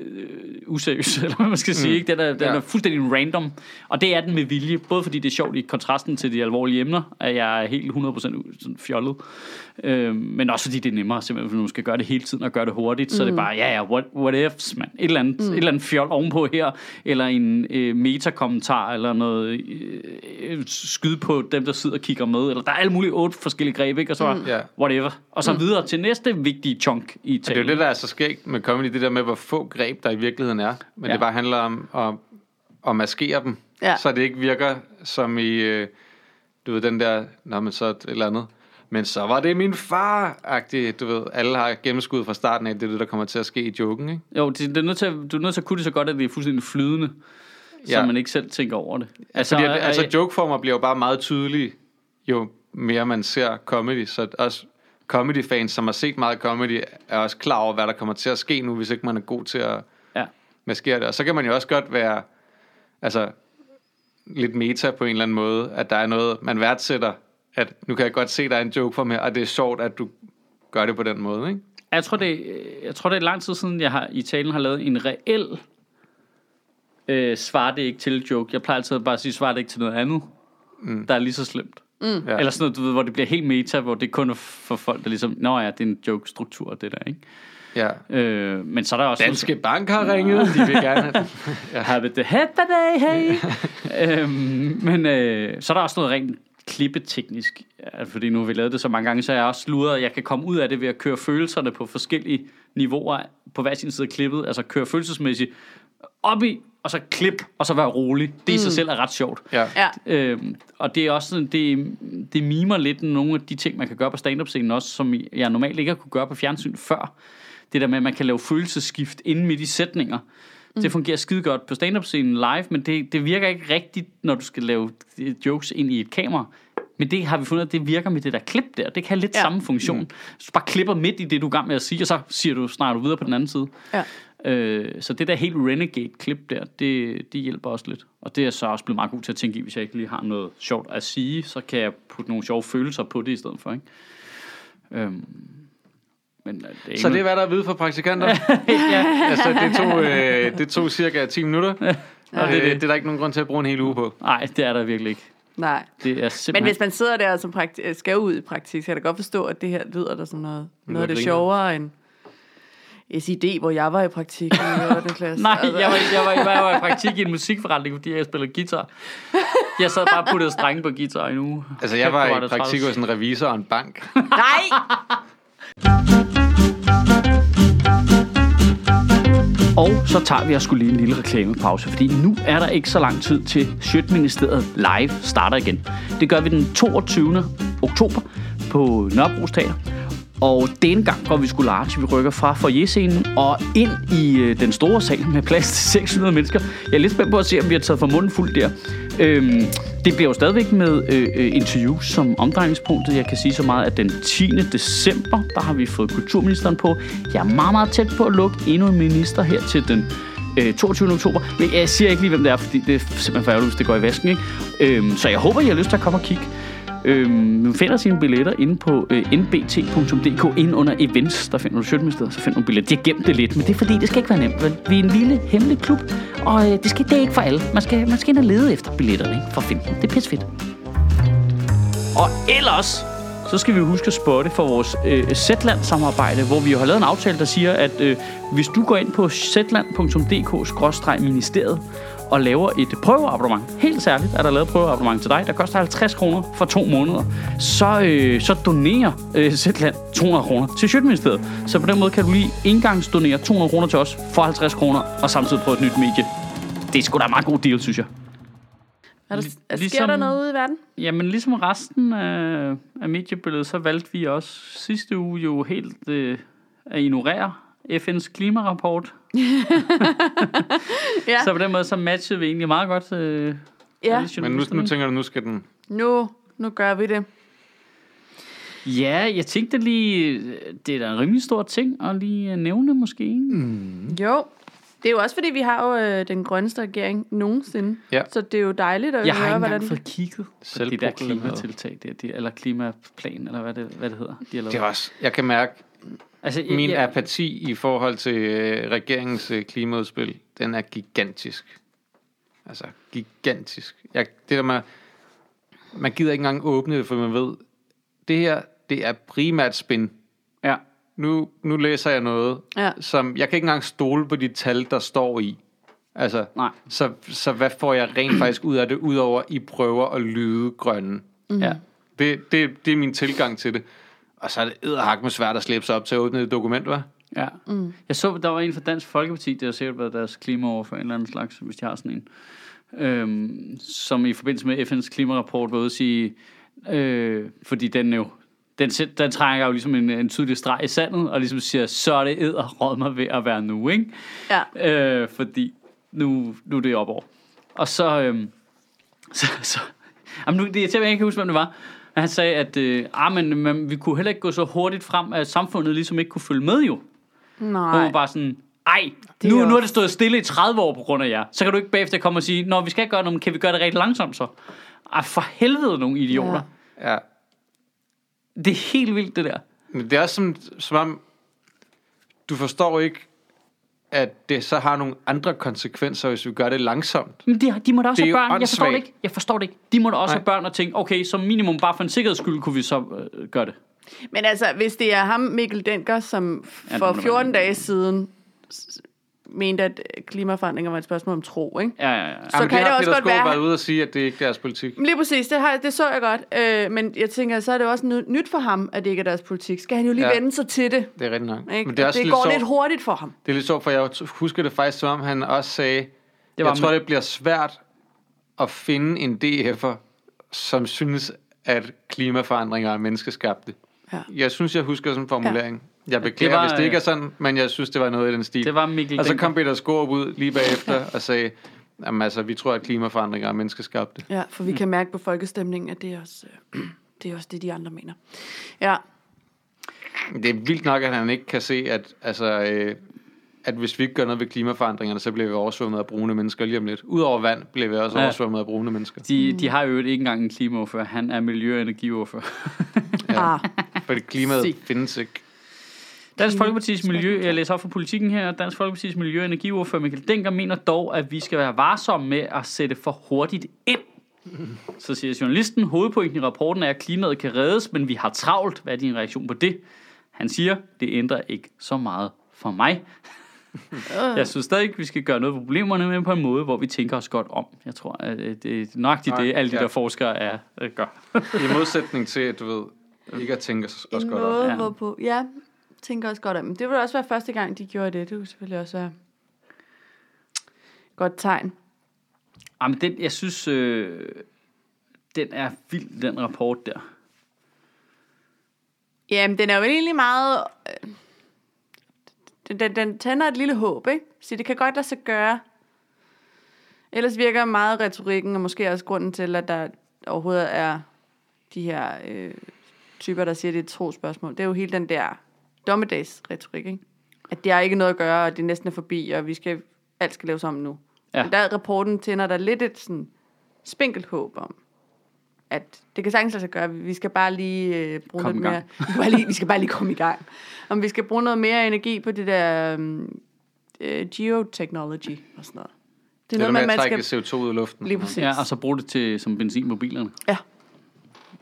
useriøs, eller hvad man skal sige. Ikke? Den, er, den Ja. er fuldstændig random, og det er den med vilje, både fordi det er sjovt i kontrasten til de alvorlige emner, at jeg er helt 100% u- sådan fjollet, øhm, men også fordi det er nemmere, simpelthen, fordi man skal gøre det hele tiden og gøre det hurtigt, mm. så er det bare, ja ja, what, what ifs, man. Et eller, andet, mm. et eller andet fjol ovenpå her, eller en øh, metakommentar, eller noget øh, skyde på dem, der sidder og kigger med, eller der er alle mulige otte forskellige greb, ikke? og så mm. Whatever, og så videre til næste vigtige chunk i Det er talen. jo det, der er så skægt med comedy, det der med, hvor få greb der i virkeligheden er. Men ja. Det bare handler om at, at maskere dem, Ja. så det ikke virker som i, øh, du ved, den der, når man så et eller andet. Men så var det min far-agtig, du ved, alle har gennemskud fra starten af, det er det, der kommer til at ske i joken, ikke? Jo, det, det er nødt til at, du er nødt til at kunne det så godt, at det er fuldstændig flydende. så Ja. man ikke selv tænker over det. Altså, Fordi, at, altså jokeformer bliver jo bare meget tydelige, jo mere man ser comedy. Så også comedy-fans, som har set meget comedy, er også klar over, hvad der kommer til at ske nu, hvis ikke man er god til at Ja. maskere det. Og så kan man jo også godt være altså, lidt meta på en eller anden måde, at der er noget, man værdsætter, at nu kan jeg godt se, der er en jokeform her, og det er sjovt, at du gør det på den måde, ikke? Jeg tror, det, jeg tror, det er lang tid siden, jeg har, i talen har lavet en reel øh, svar det ikke til joke. Jeg plejer altid bare at sige, svar det ikke til noget andet, mm. der er lige så slemt. Ja. Eller sådan noget, du ved, hvor det bliver helt meta, hvor det kun er for folk, der ligesom, nå ja, det er en joke-struktur, det der, ikke? Ja. Øh, men så er der også... Danske Bank har ringet, de vil gerne have Have it the day, hey. øhm, men øh, så er der også noget rent klippeteknisk. Ja, fordi nu har vi lavet det så mange gange, så jeg også sludret. Jeg kan komme ud af det ved at køre følelserne på forskellige niveauer på hver sin side af klippet. Altså køre følelsesmæssigt op i, og så klip, og så være rolig. Det i sig selv er ret sjovt. Ja. Ja. Øhm, og det er også sådan, det, det mimer lidt nogle af de ting, man kan gøre på stand-up-scenen også, som jeg normalt ikke har kunne gøre på fjernsyn før. Det der med, at man kan lave følelsesskift inden midt i sætninger. Mm. Det fungerer skide godt på stand-up-scenen live, men det, det virker ikke rigtigt, når du skal lave øh, jokes ind i et kamera. Men det har vi fundet, at det virker med det der klip der. Det kan have lidt ja. Samme funktion. Mm. Så du bare klipper midt i det, du er gang med at sige, og så siger du, snakker du videre på den anden side. Ja. Øh, så det der helt renegade-klip der, det, det hjælper også lidt. Og det er så også blevet meget god til at tænke i, hvis jeg ikke lige har noget sjovt at sige, så kan jeg putte nogle sjove følelser på det i stedet for, ikke? Øhm, men øh, det er Så det er, hvad der er at vide for praktikanter? ja, altså, det tog, øh, det tog cirka 10 minutter. Og det er det, det. er der ikke nogen grund til at bruge en hel uge på. Nej, det er der virkelig ikke. Nej. Det er Men simpelthen... hvis man sidder der som prakti- skal ud i praktik, så kan jeg da godt forstå, at det her lyder der som noget, noget af det griner. sjovere end SID, hvor jeg var i praktik i 8. klasse. Nej, Altså, jeg var, jeg, var, jeg var i praktik i en musikforretning, fordi jeg spillede guitar. Jeg sad bare og puttede strenge på guitar i en uge. Altså, jeg hvor var i praktik hos en revisor og en bank. Nej! Og så tager vi og skulle lige en lille reklamepause, fordi nu er der ikke så lang tid til Sjøtministeriet Live starter igen. Det gør vi den 22. oktober på Nørrebro Teater. Og denne gang går vi sgu large. Vi rykker fra foyerscenen og ind i øh, den store sal med plads til 600 mennesker. Jeg er lidt spændt på at se, om vi har taget for munden fuld der. Øhm, det bliver jo stadigvæk med øh, øh, interviews som omdrejningspunktet. Jeg kan sige så meget, at den 10. december, der har vi fået kulturministeren på. Jeg er meget, meget tæt på at lukke endnu en minister her til den øh, 22. oktober. Men jeg siger ikke lige, hvem det er, fordi det er simpelthen for ærgerligt, hvis det går i vasken. Ikke? Øhm, så jeg håber, I har lyst til at komme og kigge. Øhm, man finder sine billetter inde på øh, nbt.dk, ind under events, der finder du Sjøtministeriet, så finder du billetter. De har gemt det lidt, men det er fordi, det skal ikke være nemt. Vel? Vi er en lille, hemmelig klub, og øh, det, skal, det er ikke for alle. Man skal, man skal ind og lede efter billetterne ikke? for at finde dem. Det er pissefedt. Og ellers, så skal vi huske at spotte for vores øh, Zetland-samarbejde, hvor vi jo har lavet en aftale, der siger, at øh, hvis du går ind på zetland.dk-ministeriet og laver et prøveabonnement, helt særligt er der lavet et prøveabonnement til dig, der koster 50 kroner for to måneder, så, øh, så donerer øh, Zetland 200 kroner til Sjøtministeriet. Så på den måde kan du lige engangsdonere 200 kroner til os for 50 kroner, og samtidig prøve et nyt medie. Det er sgu da en meget god deal, synes jeg. Er der, sker ligesom- der noget ude i verden? Jamen, ligesom resten af, af mediebilledet, så valgte vi også sidste uge jo helt øh, at ignorere FN's klimarapport. Ja. Så på den måde, så matchede vi egentlig meget godt øh, Ja, Men nu, nu tænker du, nu skal den... nu, nu gør vi det. Ja, jeg tænkte lige, det er da en rimelig stor ting at lige øh, nævne måske. Mm. Jo, det er jo også fordi, vi har jo øh, den grønneste regering nogensinde. Ja. Så det er jo dejligt at Jeg har høre, ikke hvordan... engang fået kigget på det der klimatiltag, der, det, eller klimaplan, eller hvad det, hvad det hedder. De har lavet. Det er også... Jeg kan mærke, altså, min jeg- apati i forhold til øh, regeringens øh, klimaudspil, den er gigantisk. Altså, gigantisk. Jeg, det der med, man gider ikke engang åbne det, for man ved, det her, det er primært spin. Ja. Nu, nu læser jeg noget, Ja. som, jeg kan ikke engang stole på de tal, der står i. Altså, Nej. så, så hvad får jeg rent faktisk ud af det, udover I prøver at lyde grønne? Mm. Ja. Det, det, det er min tilgang til det. Og så er det edderhak med svært at slæbe sig op til at åbne et dokument, hva'? Ja. Mm. Jeg så, der var en fra Dansk Folkeparti, det har sikkert været deres klimaoverfører, en eller anden slags, hvis de har sådan en, øhm, som i forbindelse med FN's klimarapport var ude at sige, øh, fordi den jo, den, den trækker jo ligesom en, en tydelig streg i sandet, og ligesom siger, så er det æder råd mig ved at være nu, ikke? Ja. Øh, fordi nu, nu er det op over. Og så, øhm, så, så jamen nu, det er jeg ikke kan huske, hvem det var. Men han sagde, at øh, ah, men, men, vi kunne heller ikke gå så hurtigt frem, at samfundet ligesom ikke kunne følge med jo. Og Nej. var bare sådan, ej, Det er nu, nu er det stået stille i 30 år på grund af jer. Så kan du ikke bagefter komme og sige, når vi skal gøre noget, kan vi gøre det rigtig langsomt så? Ej, for helvede nogle idioter. Ja. Ja. Det er helt vildt, det der. Men det er også som, som om, du forstår ikke, at det så har nogle andre konsekvenser, hvis vi gør det langsomt. Men de, de må da også Det er have børn. Jeg forstår det ikke. Jeg forstår det ikke. De må da også Nej. have børn og tænke, okay, som minimum bare for en sikkerheds skyld, kunne vi så øh, gøre det. Men altså, hvis det er ham, Mikkel Denker, som for det må det 14 være. dage siden mente, at klimaforandringer var et spørgsmål om tro, ikke? Ja, ja, ja. Så Jamen, kan det det også Peter godt være- været ude og sige, at det ikke er deres politik. Lige præcis, det, har, det så jeg godt. Øh, men jeg tænker, så er det også nyt, for ham, at det ikke er deres politik. Skal han jo lige Ja. ja. vende sig til det. Det er rigtig nok. Ikke? Men det er også det lidt går sjovt. lidt hurtigt for ham. Det er lidt sjovt, for jeg husker det faktisk, som om han også sagde, Det var jeg tror, det bliver svært at finde en DF'er, som synes, at klimaforandringer er menneskeskabte. Ja. Jeg synes, jeg husker sådan en formulering. Jeg beklager, Det var, hvis det ikke er øh, sådan, men jeg synes, det var noget i den stil. Det var Mikkel og så kom Peter Skaarup ud lige bagefter og sagde, jamen altså, vi tror, at klimaforandringer er menneskeskabte. Ja, for vi kan mærke på folkestemningen, at det er også, øh, det, er også det, de andre mener. Ja, Det er vildt nok, at han ikke kan se, at, altså, øh, at hvis vi ikke gør noget ved klimaforandringerne, så bliver vi oversvømmet af brune mennesker lige om lidt. Udover vand bliver vi også Ja. oversvømmet af brune mennesker. De, de har jo ikke engang en klimaordfører. Han er miljø- og energiordfører. ja. ah, Fordi klimaet Se. findes ikke. Dansk Folkepartis miljø, jeg læser op fra politikken her, Dansk Folkepartis miljø- og energiordfører Mikkel Denker mener dog, at vi skal være varsomme med at sætte for hurtigt ind. Så siger journalisten, hovedpointen i rapporten er, at klimaet kan reddes, men vi har travlt. Hvad er din reaktion på det? Han siger, det ændrer ikke så meget for mig. Jeg synes stadig, vi skal gøre noget ved problemerne, men på en måde, hvor vi tænker os godt om. Jeg tror, at øh, det er nøjagtigt Nej, det, alle de ja. der forskere er, øh, gør. I modsætning til, at du ved, ikke at tænke os også en godt om. måde, ja. hvorpå... Ja, tænker også godt om. Det ville også være første gang, de gjorde det. Det kunne selvfølgelig også være godt tegn. Jamen, den, jeg synes, øh, den er vild, den rapport der. Jamen, den er jo egentlig meget... øh, Den, den, den tænder et lille håb, ikke? Så det kan godt lade sig gøre. Ellers virker meget retorikken, og måske også grunden til, at der overhovedet er de her øh, typer, der siger, at det er et trospørgsmål. Det er jo hele den der dommedagsretorik, ikke? At det har ikke noget at gøre, og det næsten er forbi, og vi skal, alt skal laves om nu. Ja. Men der er rapporten tænder der lidt et sådan spinkelt håb om, at det kan sagtens lade sig gøre. Vi skal bare lige øh, bruge Kom gang. mere. Vi skal, bare lige, vi skal bare lige komme i gang. Om vi skal bruge noget mere energi på det der um, øh, geotechnology og sådan noget. Det er noget med at trække skal... CO2 ud af luften. Lige præcis. Ja, og så bruge det til, som benzin på bilerne. Ja.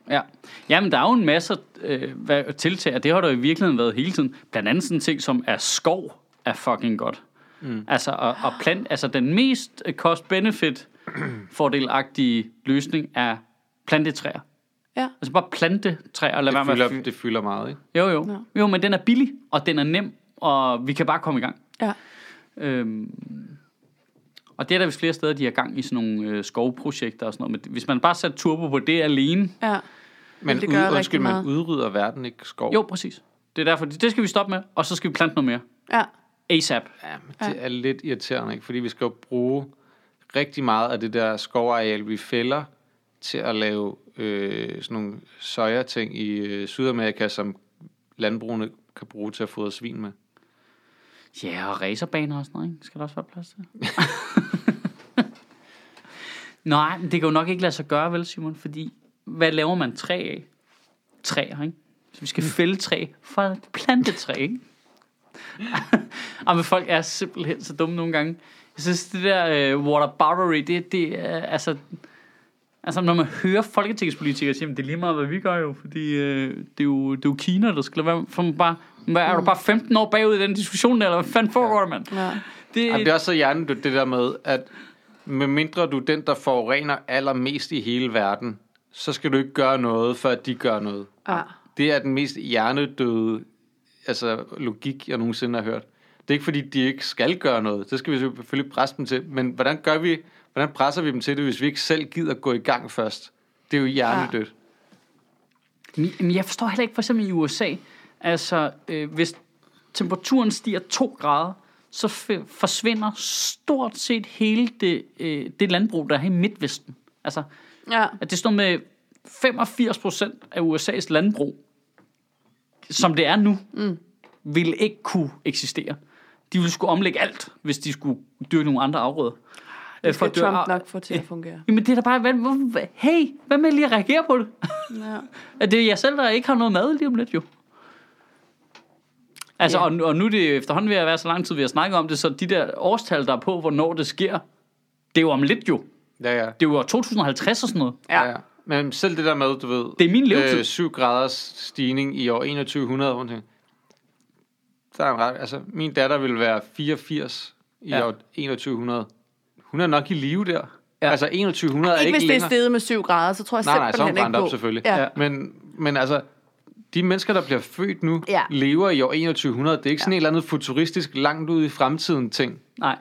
Ja. Jamen, der er jo en masse øh, hvad, tiltag, og det har der i virkeligheden været hele tiden. Blandt andet sådan en ting som er skov er fucking godt. Mm. Altså, og, og plant, altså den mest øh, cost-benefit fordelagtige løsning er plantetræer. Ja. Altså bare plante træer og lad være Det med at fylder, fy- det fylder meget, ikke? Jo, jo. Ja. Jo, men den er billig, og den er nem, og vi kan bare komme i gang. Ja. Øhm, og det er der vist flere steder, de har gang i sådan nogle øh, skovprojekter og sådan noget. Men hvis man bare sætter turbo på det alene, ja. Men det ud, gør undskyld, rigtig man meget. udrydder verden ikke skov. jo, præcis. Det er derfor, det skal vi stoppe med, og så skal vi plante noget mere. Ja. ASAP. Ja, men det er lidt irriterende, ikke? Fordi vi skal jo bruge rigtig meget af det der skovareal, vi fælder, til at lave øh, sådan nogle soja-ting i øh, Sydamerika, som landbrugene kan bruge til at fodre svin med. Ja, og racerbaner og sådan noget, ikke? Skal der også være plads til? Nej, men det kan jo nok ikke lade sig gøre, vel Simon? Fordi, hvad laver man træ af? Træer, ikke? Så vi skal fælde træ for at plante træ, ikke? og men folk er simpelthen så dumme nogle gange. Jeg synes, det der uh, waterbowery, det, det er altså... Altså, når man hører folketingspolitikere sige, "Men det er lige meget, hvad vi gør jo, fordi øh, det, er jo, det er jo Kina, der skal være, for man bare, hvad, er du bare 15 år bagud i den diskussion, der, eller hvad fanden foregår der, mand? ja. Det, Jamen, det er også så hjernedødt, det der med, at med mindre du er den, der forurener allermest i hele verden, så skal du ikke gøre noget, før de gør noget. ja. Det er den mest hjernedøde altså, logik, jeg nogensinde har hørt. Det er ikke, fordi de ikke skal gøre noget. Det skal vi selvfølgelig presse dem til. Men hvordan gør vi, hvordan presser vi dem til det, hvis vi ikke selv gider gå i gang først? Det er jo hjernedødt. Men men jeg forstår heller ikke, for eksempel i USA, altså, øh, hvis temperaturen stiger 2 grader, så forsvinder stort set hele det, øh, det landbrug, der er her i Midtvesten. Altså, Ja. at det står med 85 procent af USA's landbrug, som det er nu, mm. ville ikke kunne eksistere. De ville skulle omlægge alt, hvis de skulle dyrke nogle andre afgrøder. Det Øh, skal at dyrke Trump ar- nok få til at fungere. Jamen det er da bare, hvad, hey, hvad med lige at reagere på det? Ja. At det er jeg selv, der ikke har noget mad lige om lidt, jo. Altså, Ja. og, og nu er det efterhånden ved at være så lang tid, vi har snakket om det, så de der årstal, der er på, hvornår det sker, det er jo om lidt jo. Ja, ja. Det er jo år 2050 og sådan noget. Ja. ja. Men selv det der med, du ved... Det er min levetid. Øh, 7 graders stigning i år 2100. hvor man tænker, Der er en ret, altså, min datter vil være 84 i Ja. år 2100. Hun er nok i live der. Ja. Ja. Altså 2100 er Ikke ikke hvis det er længere. steget med 7 grader, så tror jeg Nej, nej, så er hun simpelthen brændt ikke op på. selvfølgelig. Ja. Ja. Men, men altså, de mennesker, der bliver født nu, Ja. lever i år 2100. Det er ikke sådan en eller anden futuristisk, langt ud i fremtiden ting. Nej.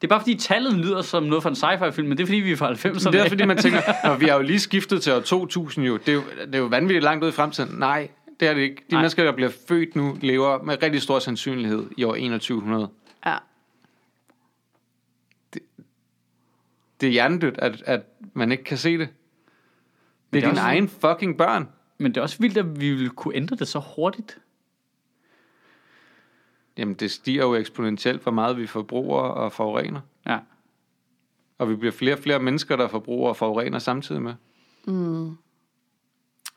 Det er bare fordi tallet lyder som noget fra en sci-fi-film, men det er fordi, vi er fra 90'erne. Det er fordi, man tænker, Nå, vi har jo lige skiftet til år 2000 jo. Det er jo, det er jo vanvittigt langt ud i fremtiden. Nej, det er det ikke. De Nej. mennesker, der bliver født nu, lever med rigtig stor sandsynlighed i år 2100. Ja. Det er hjernedødt, at, at man ikke kan se det. Det det er er dine også- egen fucking børn. Men det er også vildt, at vi ville kunne ændre det så hurtigt. Jamen, det stiger jo eksponentielt, hvor meget vi forbruger og forurener. Ja. Og vi bliver flere og flere mennesker, der forbruger og forurener samtidig med.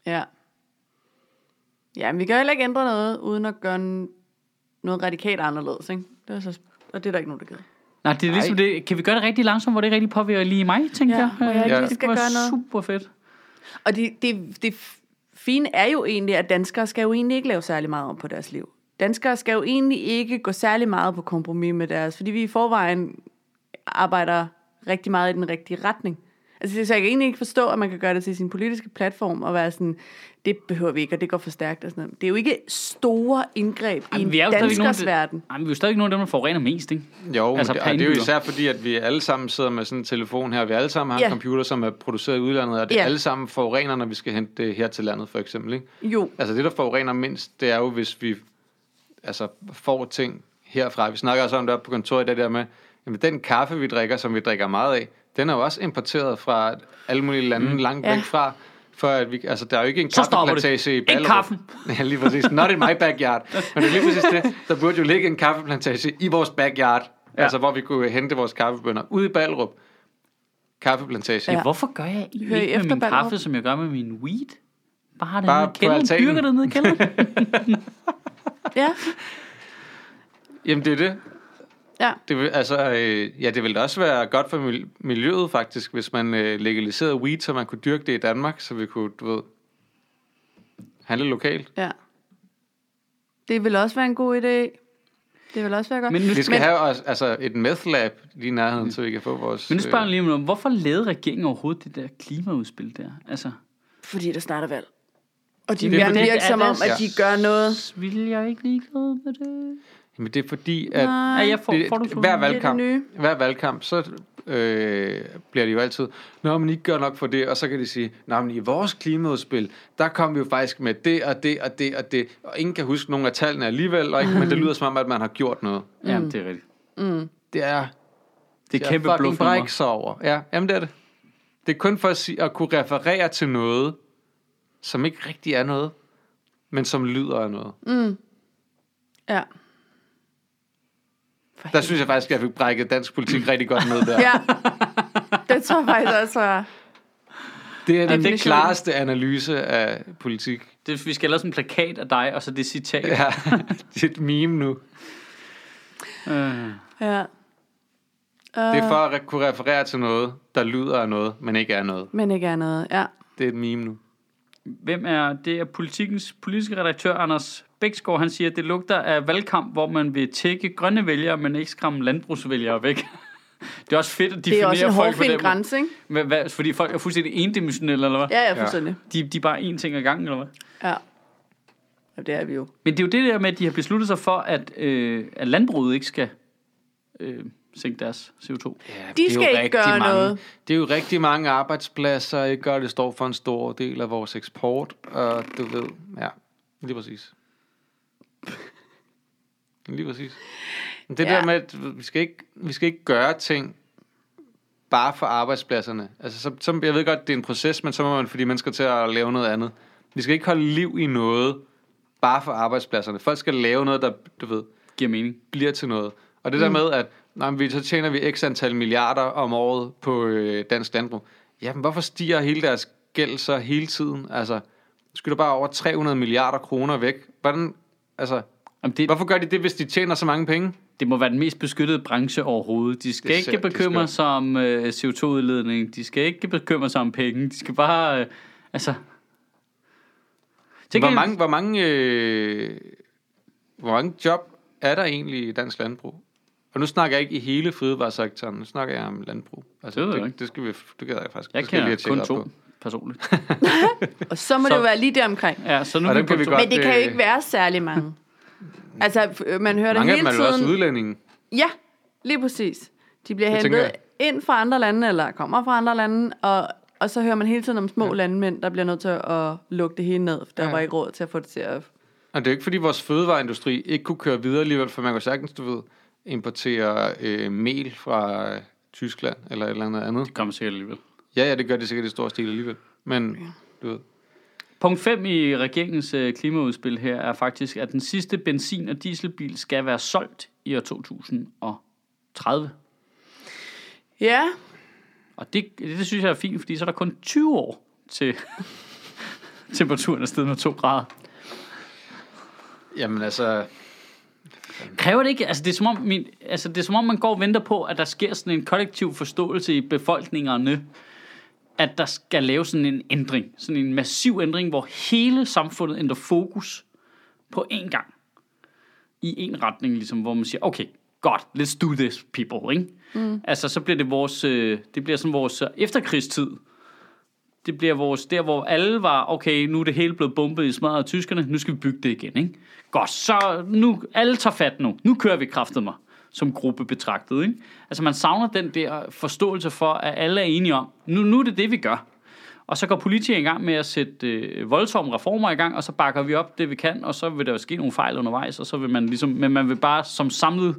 Ja. Ja, men vi kan heller ikke ændre noget, uden at gøre noget radikalt anderledes, ikke? Det er så, og det er der ikke nogen, der gider. Nej, det er ligesom Nej. det. Kan vi gøre det rigtig langsomt, hvor det ikke rigtig påvirker lige mig, tænker Ja, jeg. hvor jeg Øh, lige det skal være gøre noget. super fedt. Og det, det, det fine er jo egentlig, at danskere skal jo egentlig ikke lave særlig meget om på deres liv. Danskere skal jo egentlig ikke gå særlig meget på kompromis med deres, fordi vi i forvejen arbejder rigtig meget i den rigtige retning. Altså, så jeg kan egentlig ikke forstå, at man kan gøre det til sin politiske platform og være sådan, det behøver vi ikke, og det går for stærkt og sådan noget. Det er jo ikke store indgreb i Jamen, en vi er jo danskers de- verden. Nej, men vi er jo stadig nogle af dem, der forurener mest, ikke? Jo, Altså det, og det er jo især fordi, at vi alle sammen sidder med sådan en telefon her. Vi alle sammen har Ja. en computer, som er produceret i udlandet, og det Ja. er alle sammen forurener, når vi skal hente det her til landet, for eksempel. Ikke? Jo, Altså det, der forurener mindst, det er jo, hvis vi altså, får ting herfra. Vi snakker også om det på kontoret, det der med, jamen den kaffe, vi drikker, som vi drikker meget af, den er jo også importeret fra alle mulige lande mm. langt Ja. væk fra. For at vi, altså, der er jo ikke en kaffeplantage i Ikke Ballerup. kaffen. Ja, lige præcis. Not in my backyard. Men det er lige præcis det. Der burde jo ligge en kaffeplantage i vores backyard. Ja. Altså, hvor vi kunne hente vores kaffebønner. Ude i Ballerup. Kaffeplantage. Ja. Hvorfor gør jeg ikke I med min Ballerup? kaffe, som jeg gør med min weed? Bare har det Bare nede i kælderen. Dyrker det nede i kælderen. Ja, Jamen, det er det. ja. Det vil, altså, øh, ja, det ville også være godt for mil- miljøet faktisk, hvis man øh, legaliserede weed, så man kunne dyrke det i Danmark, så vi kunne, du ved, handle lokalt. Ja. Det vil også være en god idé. Det vil også være godt. Men nu, Vi skal Men- have også, altså, et meth lab lige i nærheden, så vi kan få vores... men nu spørger jeg øh, lige om. Hvorfor lavede regeringen overhovedet det der klimaudspil der? Altså, Fordi der starter valg. Og de Det er gerne fordi, virke at som om, at de gør noget. vil jeg ikke ligeglad med det? Jamen, det er fordi, at Nej, Ja, jeg får, det, får du hver det er det valgkamp, nye. hver valgkamp, så øh, bliver det jo altid, Nå, men I ikke gør nok for det, og så kan de sige, Nå, men i vores klimaudspil, der kom vi jo faktisk med det og det og det og det, og ingen kan huske nogen af tallene alligevel, og ikke, men det lyder som om, at man har gjort noget. Ja, det er rigtigt. Det er, Det er er kæmpe bluffnummer. bræk sig over. Ja, jamen det er det. Det er kun for at, sige, at kunne referere til noget, som ikke rigtig er noget, men som lyder af noget. Ja. Der synes jeg faktisk, at jeg fik brækket dansk politik rigtig godt ned der. Ja. Det tror jeg faktisk også er... Det er den klareste analyse af politik. Det, vi skal lave sådan en plakat af dig, og så det citat. Ja, det er et meme nu. Øh. Ja. Uh, Det er for at re- kunne referere til noget, der lyder af noget, men ikke er noget. Men ikke er noget, ja. Det er et meme nu. Hvem er, det er politikens politiske redaktør, Anders Bæksgaard, han siger, at det lugter af valgkamp, hvor man vil tække grønne vælgere, men ikke skræmme landbrugsvælgere væk. det er også fedt at Det er definere også en folk måde. grænse, ikke? Hvad, hvad, fordi folk er fuldstændig endimensionelle, eller hvad? Ja, ja, fuldstændig. De, de er bare én ting ad gangen, eller hvad? Ja. ja. det er vi jo. Men det er jo det der med, at de har besluttet sig for, at, øh, at landbruget ikke skal øh, sænke deres CO2. Ja, De det er skal jo ikke rigtig gøre mange, noget. Det er jo rigtig mange arbejdspladser, ikke? og det står for en stor del af vores eksport. Og du ved, ja, lige præcis. Lige præcis. Men det Ja. der med, at vi skal, ikke, vi skal ikke gøre ting bare for arbejdspladserne. Altså, så, så, jeg ved godt, det er en proces, men så må man få de mennesker til at lave noget andet. Vi skal ikke holde liv i noget bare for arbejdspladserne. Folk skal lave noget, der, du ved, Giver mening. bliver til noget. Og det der med, at nej, men vi, så tjener vi x antal milliarder om året på øh, dansk landbrug. Jamen, hvorfor stiger hele deres gæld så hele tiden? Altså, skyder bare over 300 milliarder kroner væk. Hvordan, altså, Jamen, det, hvorfor gør de det, hvis de tjener så mange penge? det må være den mest beskyttede branche overhovedet. De skal Det ikke bekymre skal. sig om øh, CO2-udledning. De skal ikke bekymre sig om penge. De skal bare... Øh, altså... Hvor mange, hvor, mange, øh, hvor mange job er der egentlig i dansk landbrug? Og nu snakker jeg ikke i hele fødevaresektoren, nu snakker jeg om landbrug. Altså, Det ved jeg det, ikke. det, skal vi, det gider jeg faktisk. Jeg det skal lige kender tjekket kun to, på. personligt. Og så må Så- det jo være lige der omkring. Ja, så nu kan vi godt- Men det kan jo øh, ikke være særlig mange. Altså, f- man hører det Mange af dem hele er jo også tiden. udlændinge. Ja, lige præcis. De bliver Det hentet ind fra andre lande, eller kommer fra andre lande, og, og så hører man hele tiden om små ja. landmænd, der bliver nødt til at lukke det hele ned, for der Ja. ja. var ikke råd til at få det til at... Og det er jo ikke, fordi vores fødevareindustri ikke kunne køre videre alligevel, for man kan sagtens, du ved, importere øh, mel fra øh, Tyskland eller et eller andet andet. Det kommer sikkert alligevel. Ja, ja, det gør det sikkert i stor stil alligevel. Men, du ved, Punkt 5 i regeringens øh, klimaudspil her er faktisk, at den sidste benzin- og dieselbil skal være solgt i år 2030. Ja, Og det, det synes jeg er fint, fordi så er der kun 20 år til temperaturen er steget med 2 grader. jamen altså, Kræver det ikke, altså det er som om, min, altså det er som om man går og venter på, at der sker sådan en kollektiv forståelse i befolkningerne, at der skal lave sådan en ændring, sådan en massiv ændring, hvor hele samfundet ændrer fokus på én gang. I en retning, ligesom, hvor man siger, okay, godt, let's do this, people, ikke? Mm. Altså, så bliver det vores, øh, det bliver sådan vores øh, efterkrigstid. Det bliver vores, der hvor alle var, okay, nu er det hele blevet bombet i smadret af tyskerne, nu skal vi bygge det igen, ikke? Godt, så nu, alle tager fat nu. Nu kører vi kraftet mig som gruppe betragtet, ikke? Altså, man savner den der forståelse for, at alle er enige om, nu, nu er det det, vi gør. Og så går politikere i gang med at sætte øh, voldsomme reformer i gang, og så bakker vi op det, vi kan, og så vil der jo ske nogle fejl undervejs, og så vil man ligesom, men man vil bare som samlet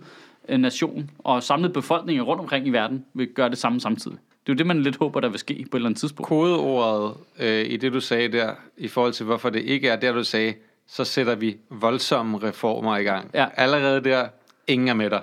øh, nation og samlet befolkninger rundt omkring i verden, vil gøre det samme samtidig. Det er jo det, man lidt håber, der vil ske på et eller andet tidspunkt. kodeordet øh, i det, du sagde der, i forhold til, hvorfor det ikke er der, du sagde, så sætter vi voldsomme reformer i gang. Ja. Allerede der, ingen er med dig.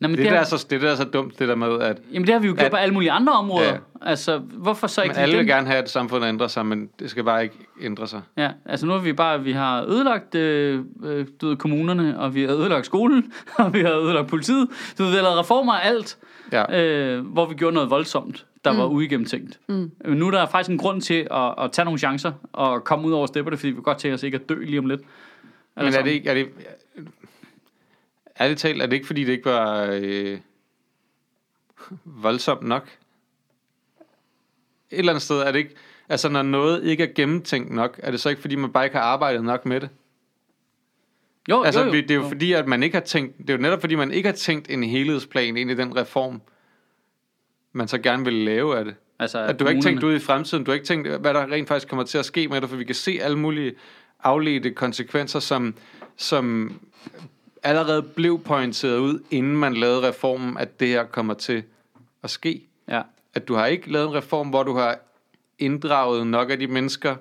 Nå, men Det, det, der er så, det der er så dumt, det der med, at jamen, det har vi jo gjort at- på alle mulige andre områder. Ja. Altså, hvorfor så ikke men alle vil gerne have, at samfundet ændrer sig, men det skal bare ikke ændre sig. Ja, altså nu har vi bare, vi har ødelagt øh, øh, du ved, kommunerne, og vi har ødelagt skolen, og vi har ødelagt politiet. Du ved, vi har lavet reformer af alt, Ja. øh, hvor vi gjorde noget voldsomt, der mm. var uigennemtænkt. Mm. Nu er der faktisk en grund til at, at tage nogle chancer, og komme ud over stepperne, fordi vi godt tænke os ikke at dø lige om lidt. Men er det ikke, er det, ærligt talt, er det ikke, fordi det ikke var øh, voldsomt nok? Et eller andet sted er det ikke, altså når noget ikke er gennemtænkt nok, er det så ikke, fordi man bare ikke har arbejdet nok med det? Jo, Altså, jo, jo. det er jo fordi, at man ikke har tænkt, det er jo netop fordi, man ikke har tænkt en helhedsplan ind i den reform, man så gerne vil lave af det. altså, At du har ikke tænkt ud i fremtiden, du har ikke tænkt, hvad der rent faktisk kommer til at ske med det, for vi kan se alle mulige afledte konsekvenser, som, som allerede blev pointeret ud, inden man lavede reformen, at det her kommer til at ske. Ja. At du har ikke lavet en reform, hvor du har inddraget nok af de mennesker,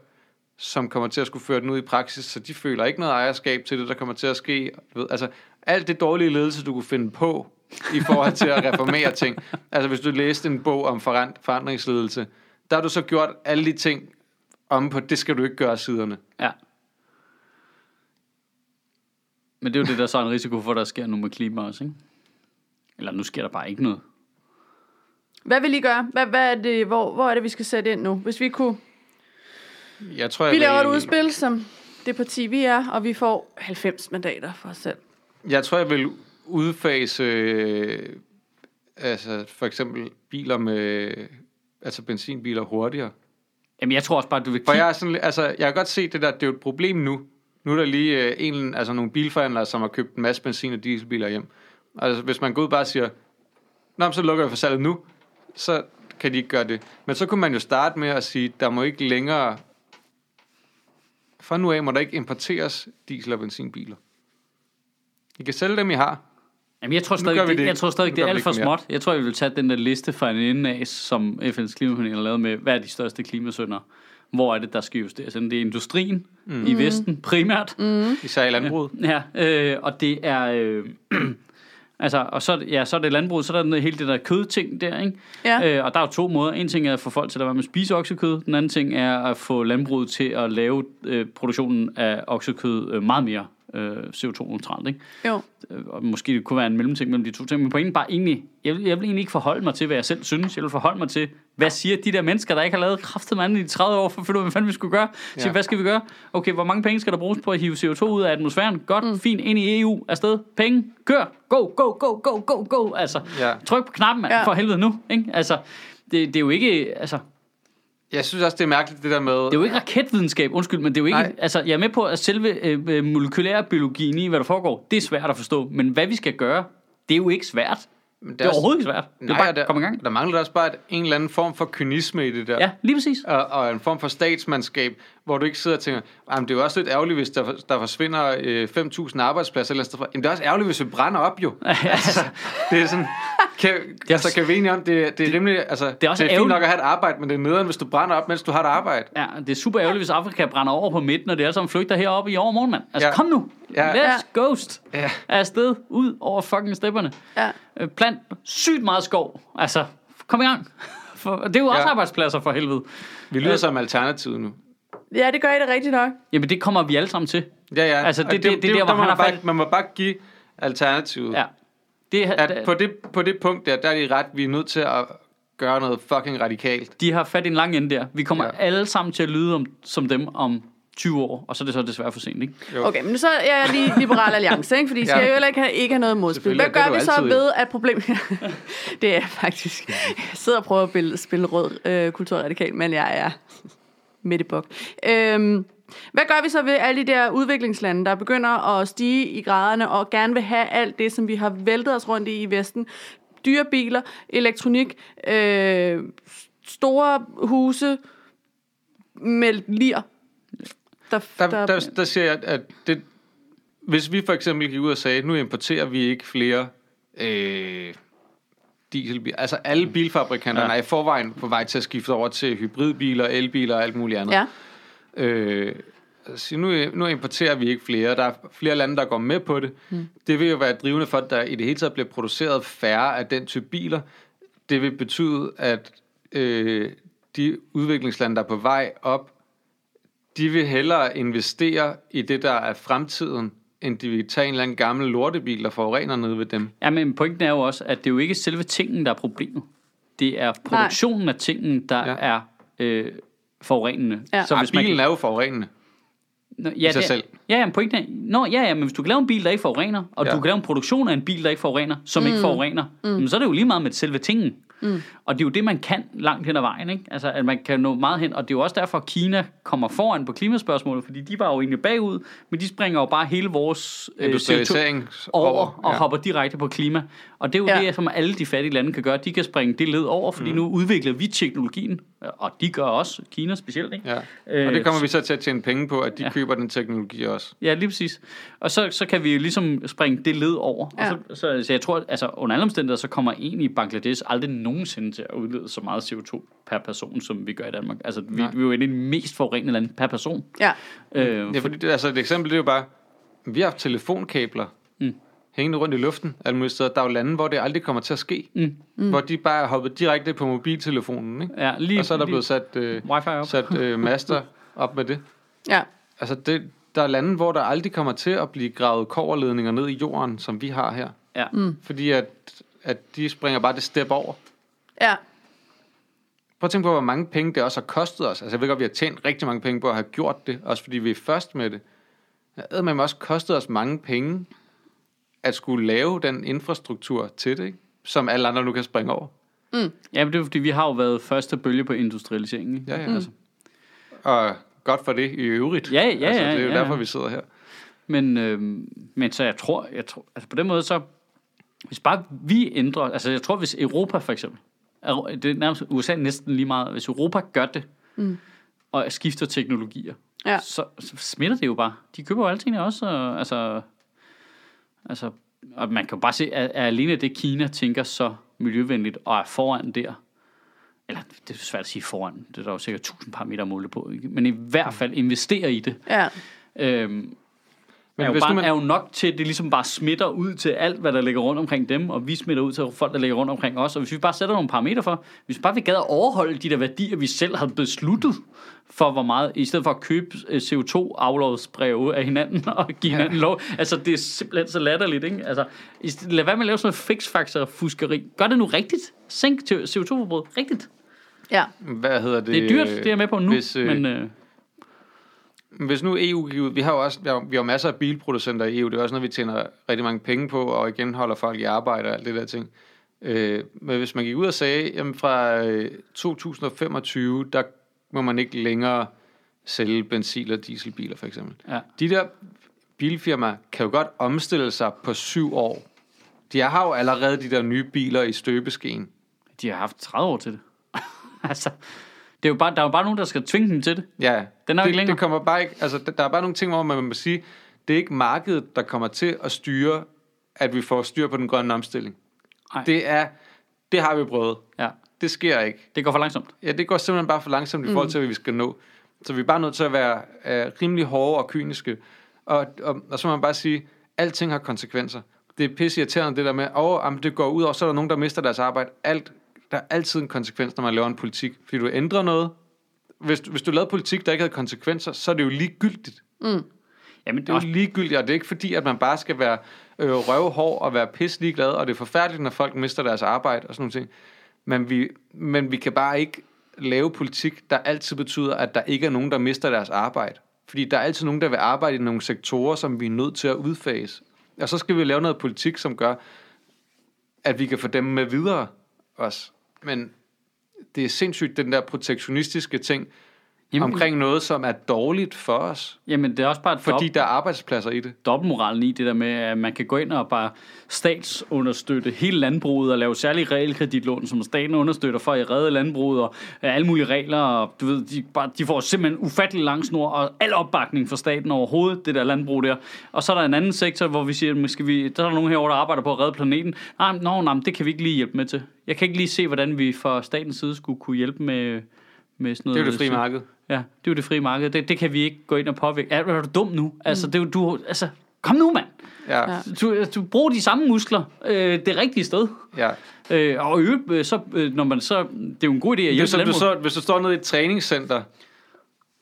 som kommer til at skulle føre den ud i praksis, så de føler ikke noget ejerskab til det, der kommer til at ske. Du ved, altså, alt det dårlige ledelse, du kunne finde på, i forhold til at reformere ting. Altså, hvis du læste en bog om forand- forandringsledelse, der har du så gjort alle de ting om på, det skal du ikke gøre siderne. Ja. Men det er jo det, der så er en risiko for, at der sker nu med klima også, ikke? Eller nu sker der bare ikke noget. hvad vil I gøre? Hvad, hvad er det, hvor, hvor er det, vi skal sætte ind nu? Hvis vi kunne... Jeg tror, jeg Vi laver et vil, udspil, som det parti, vi er, og vi får 90 mandater for os selv. Jeg tror, jeg vil udfase øh, altså for eksempel biler med altså benzinbiler hurtigere. Jamen, jeg tror også bare, du vil For kigge... jeg er sådan, altså, jeg kan godt se det der, det er jo et problem nu. Nu er der lige øh, en, altså nogle bilforhandlere, som har købt en masse benzin- og dieselbiler hjem. Altså, hvis man går ud og bare siger, Nå, så lukker jeg for salget nu, så kan de ikke gøre det. Men så kunne man jo starte med at sige, der må ikke længere, fra nu af må der ikke importeres diesel- og benzinbiler. I kan sælge dem, I har, Jamen, jeg tror stadig, vi det, det jeg tror stadig det er vi alt for småt. Jeg tror, jeg vil tage den der liste fra en ende af, som FN's klimapanel har lavet med, hvad er de største klimasønder? Hvor er det, der skal justeres? Det er industrien mm. i Vesten primært. Mm. Især i landbruget. Ja, øh, og det er... Øh, altså, og så, ja, så er det landbrug, så er der hele det der kødting der, ikke? Ja. Øh, og der er jo to måder. En ting er at få folk til at være med at spise oksekød. Den anden ting er at få landbruget til at lave øh, produktionen af oksekød øh, meget mere øh, CO2-neutralt, ikke? Jo. Øh, og måske det kunne være en mellemting mellem de to ting, men pointen bare egentlig, jeg vil, jeg vil egentlig ikke forholde mig til, hvad jeg selv synes. Jeg vil forholde mig til, hvad siger de der mennesker, der ikke har lavet kraftet mand i 30 år, for at finde ud af, hvad fanden vi skulle gøre. Så, Ja. hvad skal vi gøre? Okay, hvor mange penge skal der bruges på at hive CO2 ud af atmosfæren? Godt, mm. fint, ind i EU, afsted, penge, kør, go, go, go, go, go, go. Altså, Ja. tryk på knappen, mand, Ja. for helvede nu. Ikke? Altså, det, det er jo ikke, altså, Jeg synes også, det er mærkeligt, det der med... det er jo ikke raketvidenskab, undskyld, men det er jo ikke, Nej. altså, jeg er med på, at selve øh, øh, molekylær biologien i, hvad der foregår, det er svært at forstå, men hvad vi skal gøre, det er jo ikke svært. Men Det er overhovedet ikke svært. Det er bare der, komme i gang. Der mangler også bare et, en eller anden form for kynisme i det der. Ja, lige præcis. Og, og en form for statsmandskab, hvor du ikke sidder og tænker, "Jamen, det er jo også lidt ærgerligt, hvis der, der forsvinder øh, 5.000 arbejdspladser. Eller sådan noget. Jamen, det er også ærgerligt, hvis vi brænder op jo. altså, det er sådan, kan, er altså, kan vi enige om, det, det er rimelig, altså, det er også det er fint nok at have et arbejde, men det er nederen, hvis du brænder op, mens du har et arbejde. Ja, det er super ærgerligt, hvis Afrika brænder over på midten, og det er sammen flygter heroppe i overmorgen, mand. Altså, Ja. kom nu. Ja. Let's ghost. Ja. Afsted, ud over fucking stepperne. Ja. Øh, Plant sygt meget skov. Altså, kom i gang. For, det er jo også Ja. arbejdspladser for helvede. Vi lyder Øh. som alternativet nu. Ja, det gør I det rigtigt nok. Jamen, det kommer vi alle sammen til. Ja, ja. Altså, det- Og det- det er der, hvor han man har bare, Man må bare give alternativet. Ja. Det, At på det, på det punkt der, der er de ret, vi er nødt til at gøre noget fucking radikalt. de har fat i en lang ende der. Vi kommer Ja. alle sammen til at lyde om, som dem om 20 år, og så er det så desværre for sent, ikke? Jo. Okay, men så er jeg lige liberal alliance, ikke? fordi I skal Ja. jo heller ikke have, ikke have noget modspil. Hvad det gør vi så altid, ved, at problemet... det er faktisk... Jeg sidder og prøver at spille, spille rød øh, kulturradikal, men jeg er i bok. Øhm, hvad gør vi så ved alle de der udviklingslande, der begynder at stige i graderne og gerne vil have alt det, som vi har væltet os rundt i i Vesten? Dyre biler, elektronik, øh, store huse med lir. Der, Der, der, der siger jeg, at det, hvis vi for eksempel gik ud og sagde, nu importerer vi ikke flere øh, dieselbiler. Altså alle bilfabrikanterne Ja. er i forvejen på vej til at skifte over til hybridbiler, elbiler og alt muligt andet. Ja. Øh, så nu, nu importerer vi ikke flere. Der er flere lande, der går med på det. Mm. Det vil jo være drivende for, at der i det hele taget bliver produceret færre af den type biler. Det vil betyde, at øh, de udviklingslande, der er på vej op, de vil hellere investere i det, der er fremtiden, end de vil tage en eller anden gammel lortebil, der forurener ned ved dem. Ja, men pointen er jo også, at det er jo ikke selve tingen, der er problemet. Det er produktionen af tingen, der Ja. ja. er øh, forurenende. Ja. Så hvis bilen er jo forurenende. Nå, ja, sig det, selv. Ja, ja, pointen er, nå, ja, ja, men hvis du kan lave en bil, der ikke forurener, og Ja. ja. du kan lave en produktion af en bil, der ikke forurener, som mm. ikke forurener, mm. så er det jo lige meget med selve tingen. Mm. Og det er jo det, man kan langt hen ad vejen, ikke? Altså, at man kan nå meget hen, og det er jo også derfor, at Kina kommer foran på klimaspørgsmålet, fordi de var jo egentlig bagud, men de springer jo bare hele vores øh, CO2 Industrialisering over og ja. hopper direkte på klima. Og det er jo Ja. det, som alle de fattige lande kan gøre. De kan springe det led over, fordi mm. nu udvikler vi teknologien, og de gør også, Kina specielt, ikke? Ja. Og Øh, det kommer vi så til at tjene penge på, at de Ja. køber den teknologi også. Ja, lige præcis. Og så, så kan vi jo ligesom springe det led over. Ja. Og så, så, så jeg tror, altså under alle omstændigheder, så kommer egentlig Bangladesh aldrig nogensinde til at udlede så meget CO2 per person, som vi gør i Danmark. Altså, vi, Nej. vi er jo en af de mest forurenede lande per person. Ja. Øh, Ja, fordi det, altså et eksempel, det er jo bare, vi har haft telefonkabler Mm. hængende rundt i luften alle mulige steder. Der er jo lande, hvor det aldrig kommer til at ske. Mm. Mm. Hvor de bare er hoppet direkte på mobiltelefonen, ikke? ja, lige, Og så er der lige, blevet sat, øh, wifi op. sat øh, master op med det. Ja. Altså, det, der er lande, hvor der aldrig kommer til at blive gravet koverledninger ned i jorden, som vi har her. Ja. Mm. Fordi at, at de springer bare det step over. Ja. Prøv at tænke på, hvor mange penge det også har kostet os. Altså, jeg ved godt, vi har tjent rigtig mange penge på at have gjort det, også fordi vi er først med det. Det har også kostet os mange penge at skulle lave den infrastruktur til det, ikke? som alle andre nu kan springe over. ja, men det er fordi, vi har jo været første bølge på industrialiseringen. Ikke? Ja, ja. Altså. Og godt for det i øvrigt. Ja, ja, altså, ja, det er jo ja, derfor, ja. vi sidder her. Men, øh, men så jeg tror, jeg tror, altså på den måde så, hvis bare vi ændrer, altså jeg tror, hvis Europa for eksempel, det er nærmest USA næsten lige meget, hvis Europa gør det, mm. og skifter teknologier, Ja. så, så smitter det jo bare. De køber jo alting også, og, altså, altså og man kan jo bare se, at, at alene det Kina tænker så miljøvenligt og er foran der, eller det er svært at sige foran, det er der jo sikkert tusind parametre at måle på, ikke? men i hvert fald investere i det, Ja. øhm, Men er, jo hvis bare, nu man... er jo nok til, at det ligesom bare smitter ud til alt, hvad der ligger rundt omkring dem, og vi smitter ud til folk, der ligger rundt omkring os. Og hvis vi bare sætter nogle parametre for, hvis vi bare vil gade at overholde de der værdier, vi selv har besluttet, for hvor meget, i stedet for at købe øh, CO2-aflovsbreve af hinanden og give hinanden lov. Altså, det er simpelthen så latterligt, ikke? Altså, lad være med at lave sådan noget fix-factor-fuskeri. Gør det nu rigtigt. Sænk til CO2-forbruget. Rigtigt. Ja. Hvad hedder det? Det er dyrt, det er jeg med på nu, Hvis, øh, men... Øh, Hvis nu EU gik ud, vi har jo også vi har, vi har masser af bilproducenter i EU, det er også noget, vi tjener rigtig mange penge på, og igen holder folk i arbejde og alt det der ting. Øh, men hvis man gik ud og sagde, jamen fra øh, 2025, der må man ikke længere sælge benzin- og dieselbiler for eksempel. ja. De der bilfirmaer kan jo godt omstille sig på syv år. De har jo allerede de der nye biler i støbeskeen. De har haft 30 år til det. altså, det er jo bare, der er jo bare nogen, der skal tvinge dem til det. Ja, Den er jo det, ikke længere. det kommer bare ikke, altså der er bare nogle ting, hvor man må sige, det er ikke markedet, der kommer til at styre, at vi får styr på den grønne omstilling. Ej. Det er, det har vi prøvet. Ja, Det sker ikke. det går for langsomt. Ja, det går simpelthen bare for langsomt i forhold til, hvad vi skal nå. Så vi er bare nødt til at være uh, rimelig hårde og kyniske. Og, og, og så må man bare sige, alting har konsekvenser. Det er pisse irriterende det der med, åh, oh, det går ud, og så er der nogen, der mister deres arbejde. Alt, der er altid en konsekvens, når man laver en politik. Fordi du ændrer noget. Hvis, du- hvis du lavede politik, der ikke havde konsekvenser, så er det jo ligegyldigt. Jamen, Det er jo ligegyldigt, og det er ikke fordi, at man bare skal være øh, røvhård og være pisse ligeglad, og det er forfærdeligt, når folk mister deres arbejde og sådan nogle ting. Men vi, men vi kan bare ikke lave politik, der altid betyder, at der ikke er nogen, der mister deres arbejde. Fordi der er altid nogen, der vil arbejde i nogle sektorer, som vi er nødt til at udfase. Og så skal vi lave noget politik, som gør, at vi kan få dem med videre også. Men det er sindssygt, den der protektionistiske ting. Jamen, omkring noget, som er dårligt for os. jamen, det er også bare et Fordi der er arbejdspladser i det. dobbeltmoralen i det der med, at man kan gå ind og bare statsunderstøtte hele landbruget og lave særlige realkreditlån, som staten understøtter for at redde landbruget og alle mulige regler. Og du ved, de, bare, de får simpelthen ufattelig lang snor og al opbakning fra staten overhovedet, det der landbrug der. Og så er der en anden sektor, hvor vi siger, at vi, der er nogen herovre, der arbejder på at redde planeten. Nej, no, nej, det kan vi ikke lige hjælpe med til. Jeg kan ikke lige se, hvordan vi fra statens side skulle kunne hjælpe med, med sådan noget. Det er det frie marked. Ja, det er jo det frie marked. Det, det kan vi ikke gå ind og påvirke. Er, er du dum nu? Altså, det er jo, du, altså, kom nu, mand. Ja. Du, du bruger de samme muskler øh, det rigtige sted. ja. Øh, og øvrigt, øh, så, øh, når man så, det er jo en god idé at Det hjælpe du landbruget. så, hvis du står nede i et træningscenter,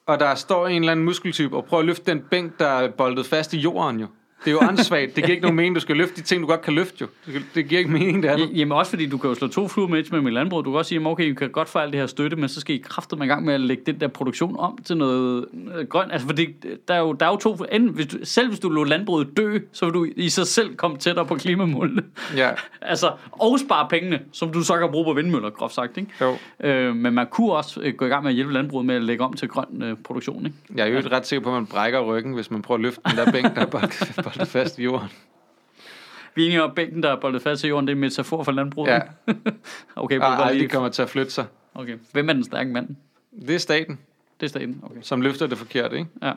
og der står en eller anden muskeltype, og prøver at løfte den bænk, der er boldet fast i jorden jo. Det er jo åndssvagt. Det giver ikke nogen mening, du skal løfte de ting, du godt kan løfte jo. Det, giver ikke mening, det Ja, Jamen også fordi du kan jo slå to fluer med et med med landbrug. Du kan også sige, okay, I kan godt få alt det her støtte, men så skal I kraftedeme i gang med at lægge den der produktion om til noget øh, grønt. Altså fordi der er jo, der er jo to, enten, hvis du, selv hvis du lå landbruget dø, så vil du i sig selv komme tættere på klimamålene. Ja, altså, og spare pengene, som du så kan bruge på vindmøller, groft sagt. Ikke? jo. Øh, men man kunne også øh, gå i gang med at hjælpe landbruget med at lægge om til grøn øh, produktion. Ikke? Jeg er jo ret sikker på, at man brækker ryggen, hvis man prøver at løfte den der bænk, der er boldet, fast i jorden. Vi er enige om, bænken, der er boldet fast i jorden, det er en metafor for landbruget. Ja, okay, og bare aldrig lige. kommer til at flytte sig. okay. Hvem er den stærke mand? Det er staten, Det er staten. Okay. som løfter det forkerte, ikke? Ja.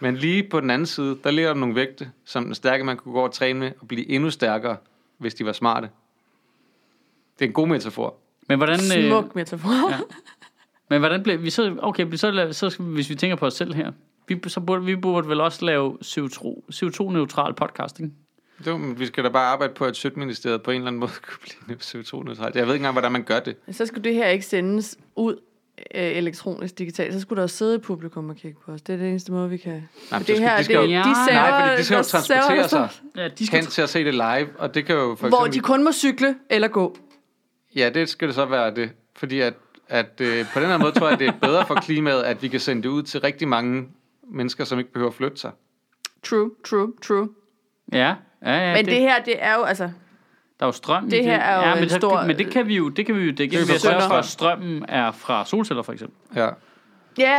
Men lige på den anden side, der ligger der nogle vægte, som den stærke man kunne gå og træne med, og blive endnu stærkere, hvis de var smarte. Det er en god metafor. Men hvordan, øh, Smuk metafor. ja. men hvordan bliver vi så, okay, så, så vi- hvis vi tænker på os selv her, vi, så burde, vi burde vel også lave CO2, CO2-neutral podcasting. Jo, men vi skal da bare arbejde på, at Sødministeriet på en eller anden måde kunne blive CO2-neutralt. Jeg ved ikke engang, hvordan man gør det. Så skulle det her ikke sendes ud øh, elektronisk digitalt. Så skulle der jo sidde et publikum og kigge på os. Det er det eneste måde, vi kan... Nej, For det så her, skal, de skal jo, det, Ja, de nej, server, nej, fordi de skal jo transportere sig Ja, de skal hen til at se det live, og det kan jo for Hvor eksempel... de kun må cykle eller gå. Ja, det skal det så være det. Fordi at, at øh, på den her måde tror jeg, det er bedre for klimaet, at vi kan sende det ud til rigtig mange mennesker, som ikke behøver at flytte sig. True, true, true. Ja, ja, ja Men det, det her, det er jo, altså... der er jo strøm det her er jo ja, men, en det, stor- men det kan vi jo, det kan vi jo, det kan vi for jo sørge for, sønder. at strømmen er fra solceller for eksempel. Ja. Ja,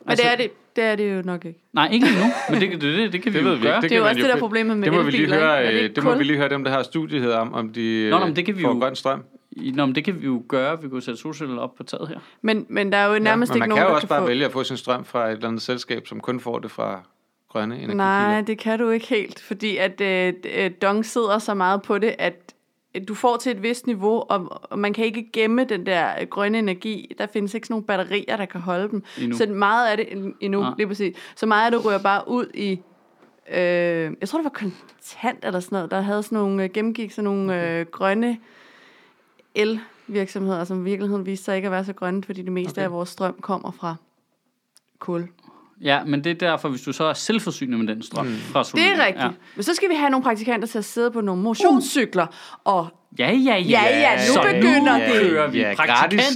men Altså- det, er det, det er det jo nok ikke. Nej, ikke endnu, men det, det, det, det kan vi Det jo ved vi gøre. ikke. Det er jo også det, der er jo- problemet med Det må vi lige høre, det øh, det må vi lige høre dem, der har studiet om, om de Nå, nå, øh, men det kan vi får jo- grøn strøm. Nå, men det kan vi jo gøre. Vi kunne sætte solceller op på taget her. Men, men der er jo nærmest men ikke man nogen, kan jo også kan bare få... vælge at få sin strøm fra et eller andet selskab, som kun får det fra grønne energikilder. Nej, det kan du ikke helt, fordi at øh, øh, Dong sidder så meget på det, at øh, du får til et vist niveau, og, og man kan ikke gemme den der øh, grønne energi. Der findes ikke sådan nogle batterier, der kan holde dem. Endnu. Så meget af det endnu, ja. lige præcis. Så meget af det ryger bare ud i øh, jeg tror det var kontant eller sådan noget, der havde sådan nogle, gennemgik sådan nogle øh, grønne elvirksomheder, som i virkeligheden viste sig ikke at være så grønne, fordi det meste Okay. af vores strøm kommer fra kul. Ja, men det er derfor, hvis du så er selvforsynende med den strøm mm. fra Det solen. er rigtigt. Ja. Men så skal vi have nogle praktikanter til at sidde på nogle motionscykler, og Ja, ja, ja. Ja, ja, nu så begynder nu det. kører vi Ja, gratis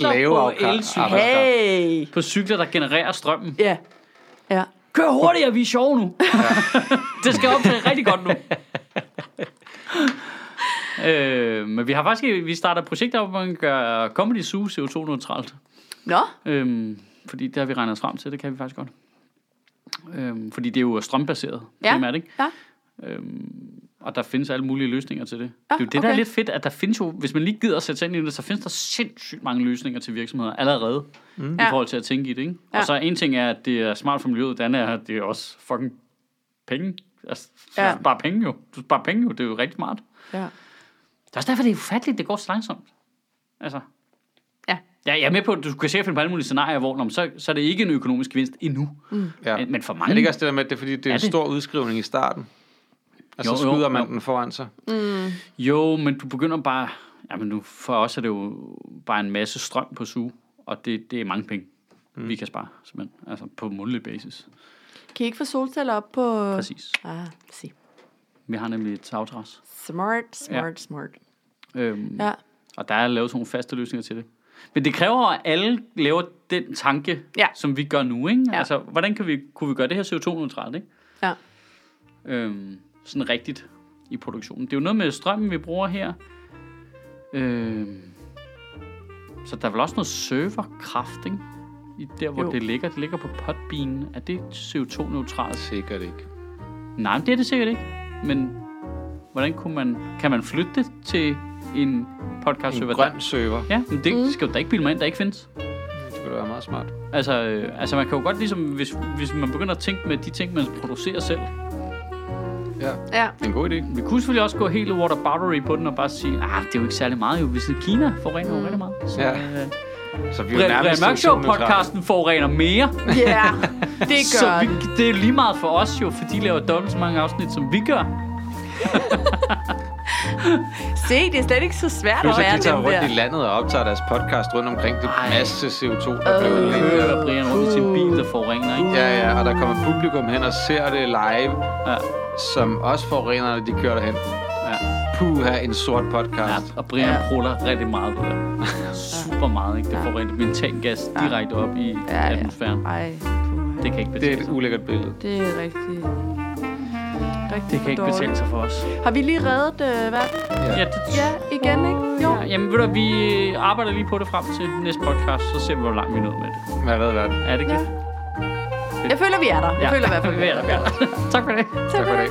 praktikanter på elcykler. hey! På cykler, der genererer strømmen. Ja. Ja. Kør hurtigere, vi er sjove nu. det skal optage rigtig godt nu. øh, men vi har faktisk vi starter et projekt op, hvor man gøre Comedy Zoo CO2-neutralt. Nå, Øhm, fordi det har vi regnet os frem til, det kan vi faktisk godt. Øhm, fordi det er jo strømbaseret Ja. primært, ikke? Ja. Øhm, og der findes alle mulige løsninger til det. Ja, det er jo det, der er okay. lidt fedt, at der findes jo, hvis man lige gider at sætte sig ind i det, så findes der sindssygt mange løsninger til virksomheder allerede, mm. i Ja. forhold til at tænke i det, ikke? Ja. Og så en ting er, at det er smart for miljøet, den anden er, at det er også fucking penge. Altså, Ja. sparer penge jo. Du sparer penge jo, det er jo rigtig smart. ja. Det er også derfor, det er ufatteligt, det går så langsomt. Altså. Ja. Ja, jeg er med på, at du kan sikkert finde på alle mulige scenarier, hvor nå, så, så er det ikke en økonomisk gevinst endnu. Mm. Ja. Men, for Er mange... det ikke også det der med, at det er fordi, det er, Er en det? stor udskrivning i starten? Og så Jo, jo, skyder man jo. den foran sig. Jo, men du begynder bare... Jamen nu, for os er det jo bare en masse strøm på suge, og det, det er mange penge, mm. vi kan spare, simpelthen. Altså på månedlig basis. Kan I ikke få solceller op på... Præcis. Ah, se. Vi har nemlig et tagtræs. Smart, smart, ja. smart. Øhm, Ja. Og der er lavet sådan nogle faste løsninger til det. Men det kræver, at alle laver den tanke, Ja. som vi gør nu. Ikke? Ja. Altså, hvordan kan vi, kunne vi gøre det her CO2-neutralt? Ikke? Ja. Øhm, sådan rigtigt i produktionen. Det er jo noget med strømmen, vi bruger her. Øhm, så der er vel også noget serverkraft, ikke? I der, hvor Jo. det ligger. Det ligger på Podbean. Er det CO2-neutralt? Sikkert ikke. Nej, men det er det sikkert ikke. Men hvordan kunne man... Kan man flytte det til en podcast En server? grøn server. Ja, men det mm. skal jo da ikke bilde mig ind, der ikke findes. Det ville være meget smart. Altså, øh, altså man kan jo godt ligesom, hvis, hvis man begynder at tænke med de ting, man producerer selv. Ja, Ja. det er en god idé. Vi kunne selvfølgelig også gå helt water battery på den og bare sige, ah, det er jo ikke særlig meget jo, hvis Kina forurener jo rigtig meget. Så, Ja. øh, Så vi er jo nærmest Mørk Show CO2-neutrale. podcasten forurener mere. Ja, det så gør vi, vi... det er lige meget for os jo, for de laver dobbelt så mange afsnit, som vi gør. Se, det er slet ikke så svært Plus at at være de tager rundt der. i landet og optager deres podcast rundt omkring det Ej. masse CO2, der blev Øh. udledt. Kører Brian rundt i sin bil, der forurener, ikke? Ja, ja, og der kommer publikum hen og ser det live, Ja. som også forurener, når de kører derhen. Ja. Puha, en sort podcast. Ja, og Brian Ja. ja. pruller rigtig meget på det. Super meget, ikke? Det får rent metangas direkte op i Ja, ja. atmosfæren. Ej, Det kan ikke Det er betale et sig. ulækkert billede. det er rigtig... Rigtig Det kan ikke dårligt. betale sig for os. Har vi lige reddet øh, verden? Ja, det, Ja, igen, ikke? Jo. ja, jamen ved du, vi arbejder lige på det frem til næste podcast, så ser vi, hvor langt vi nåede med det. Hvad er verden? Er det ikke Ja. Jeg føler, vi er der. Jeg føler i hvert fald, vi er der. Vi er der. tak for det. Tak for det.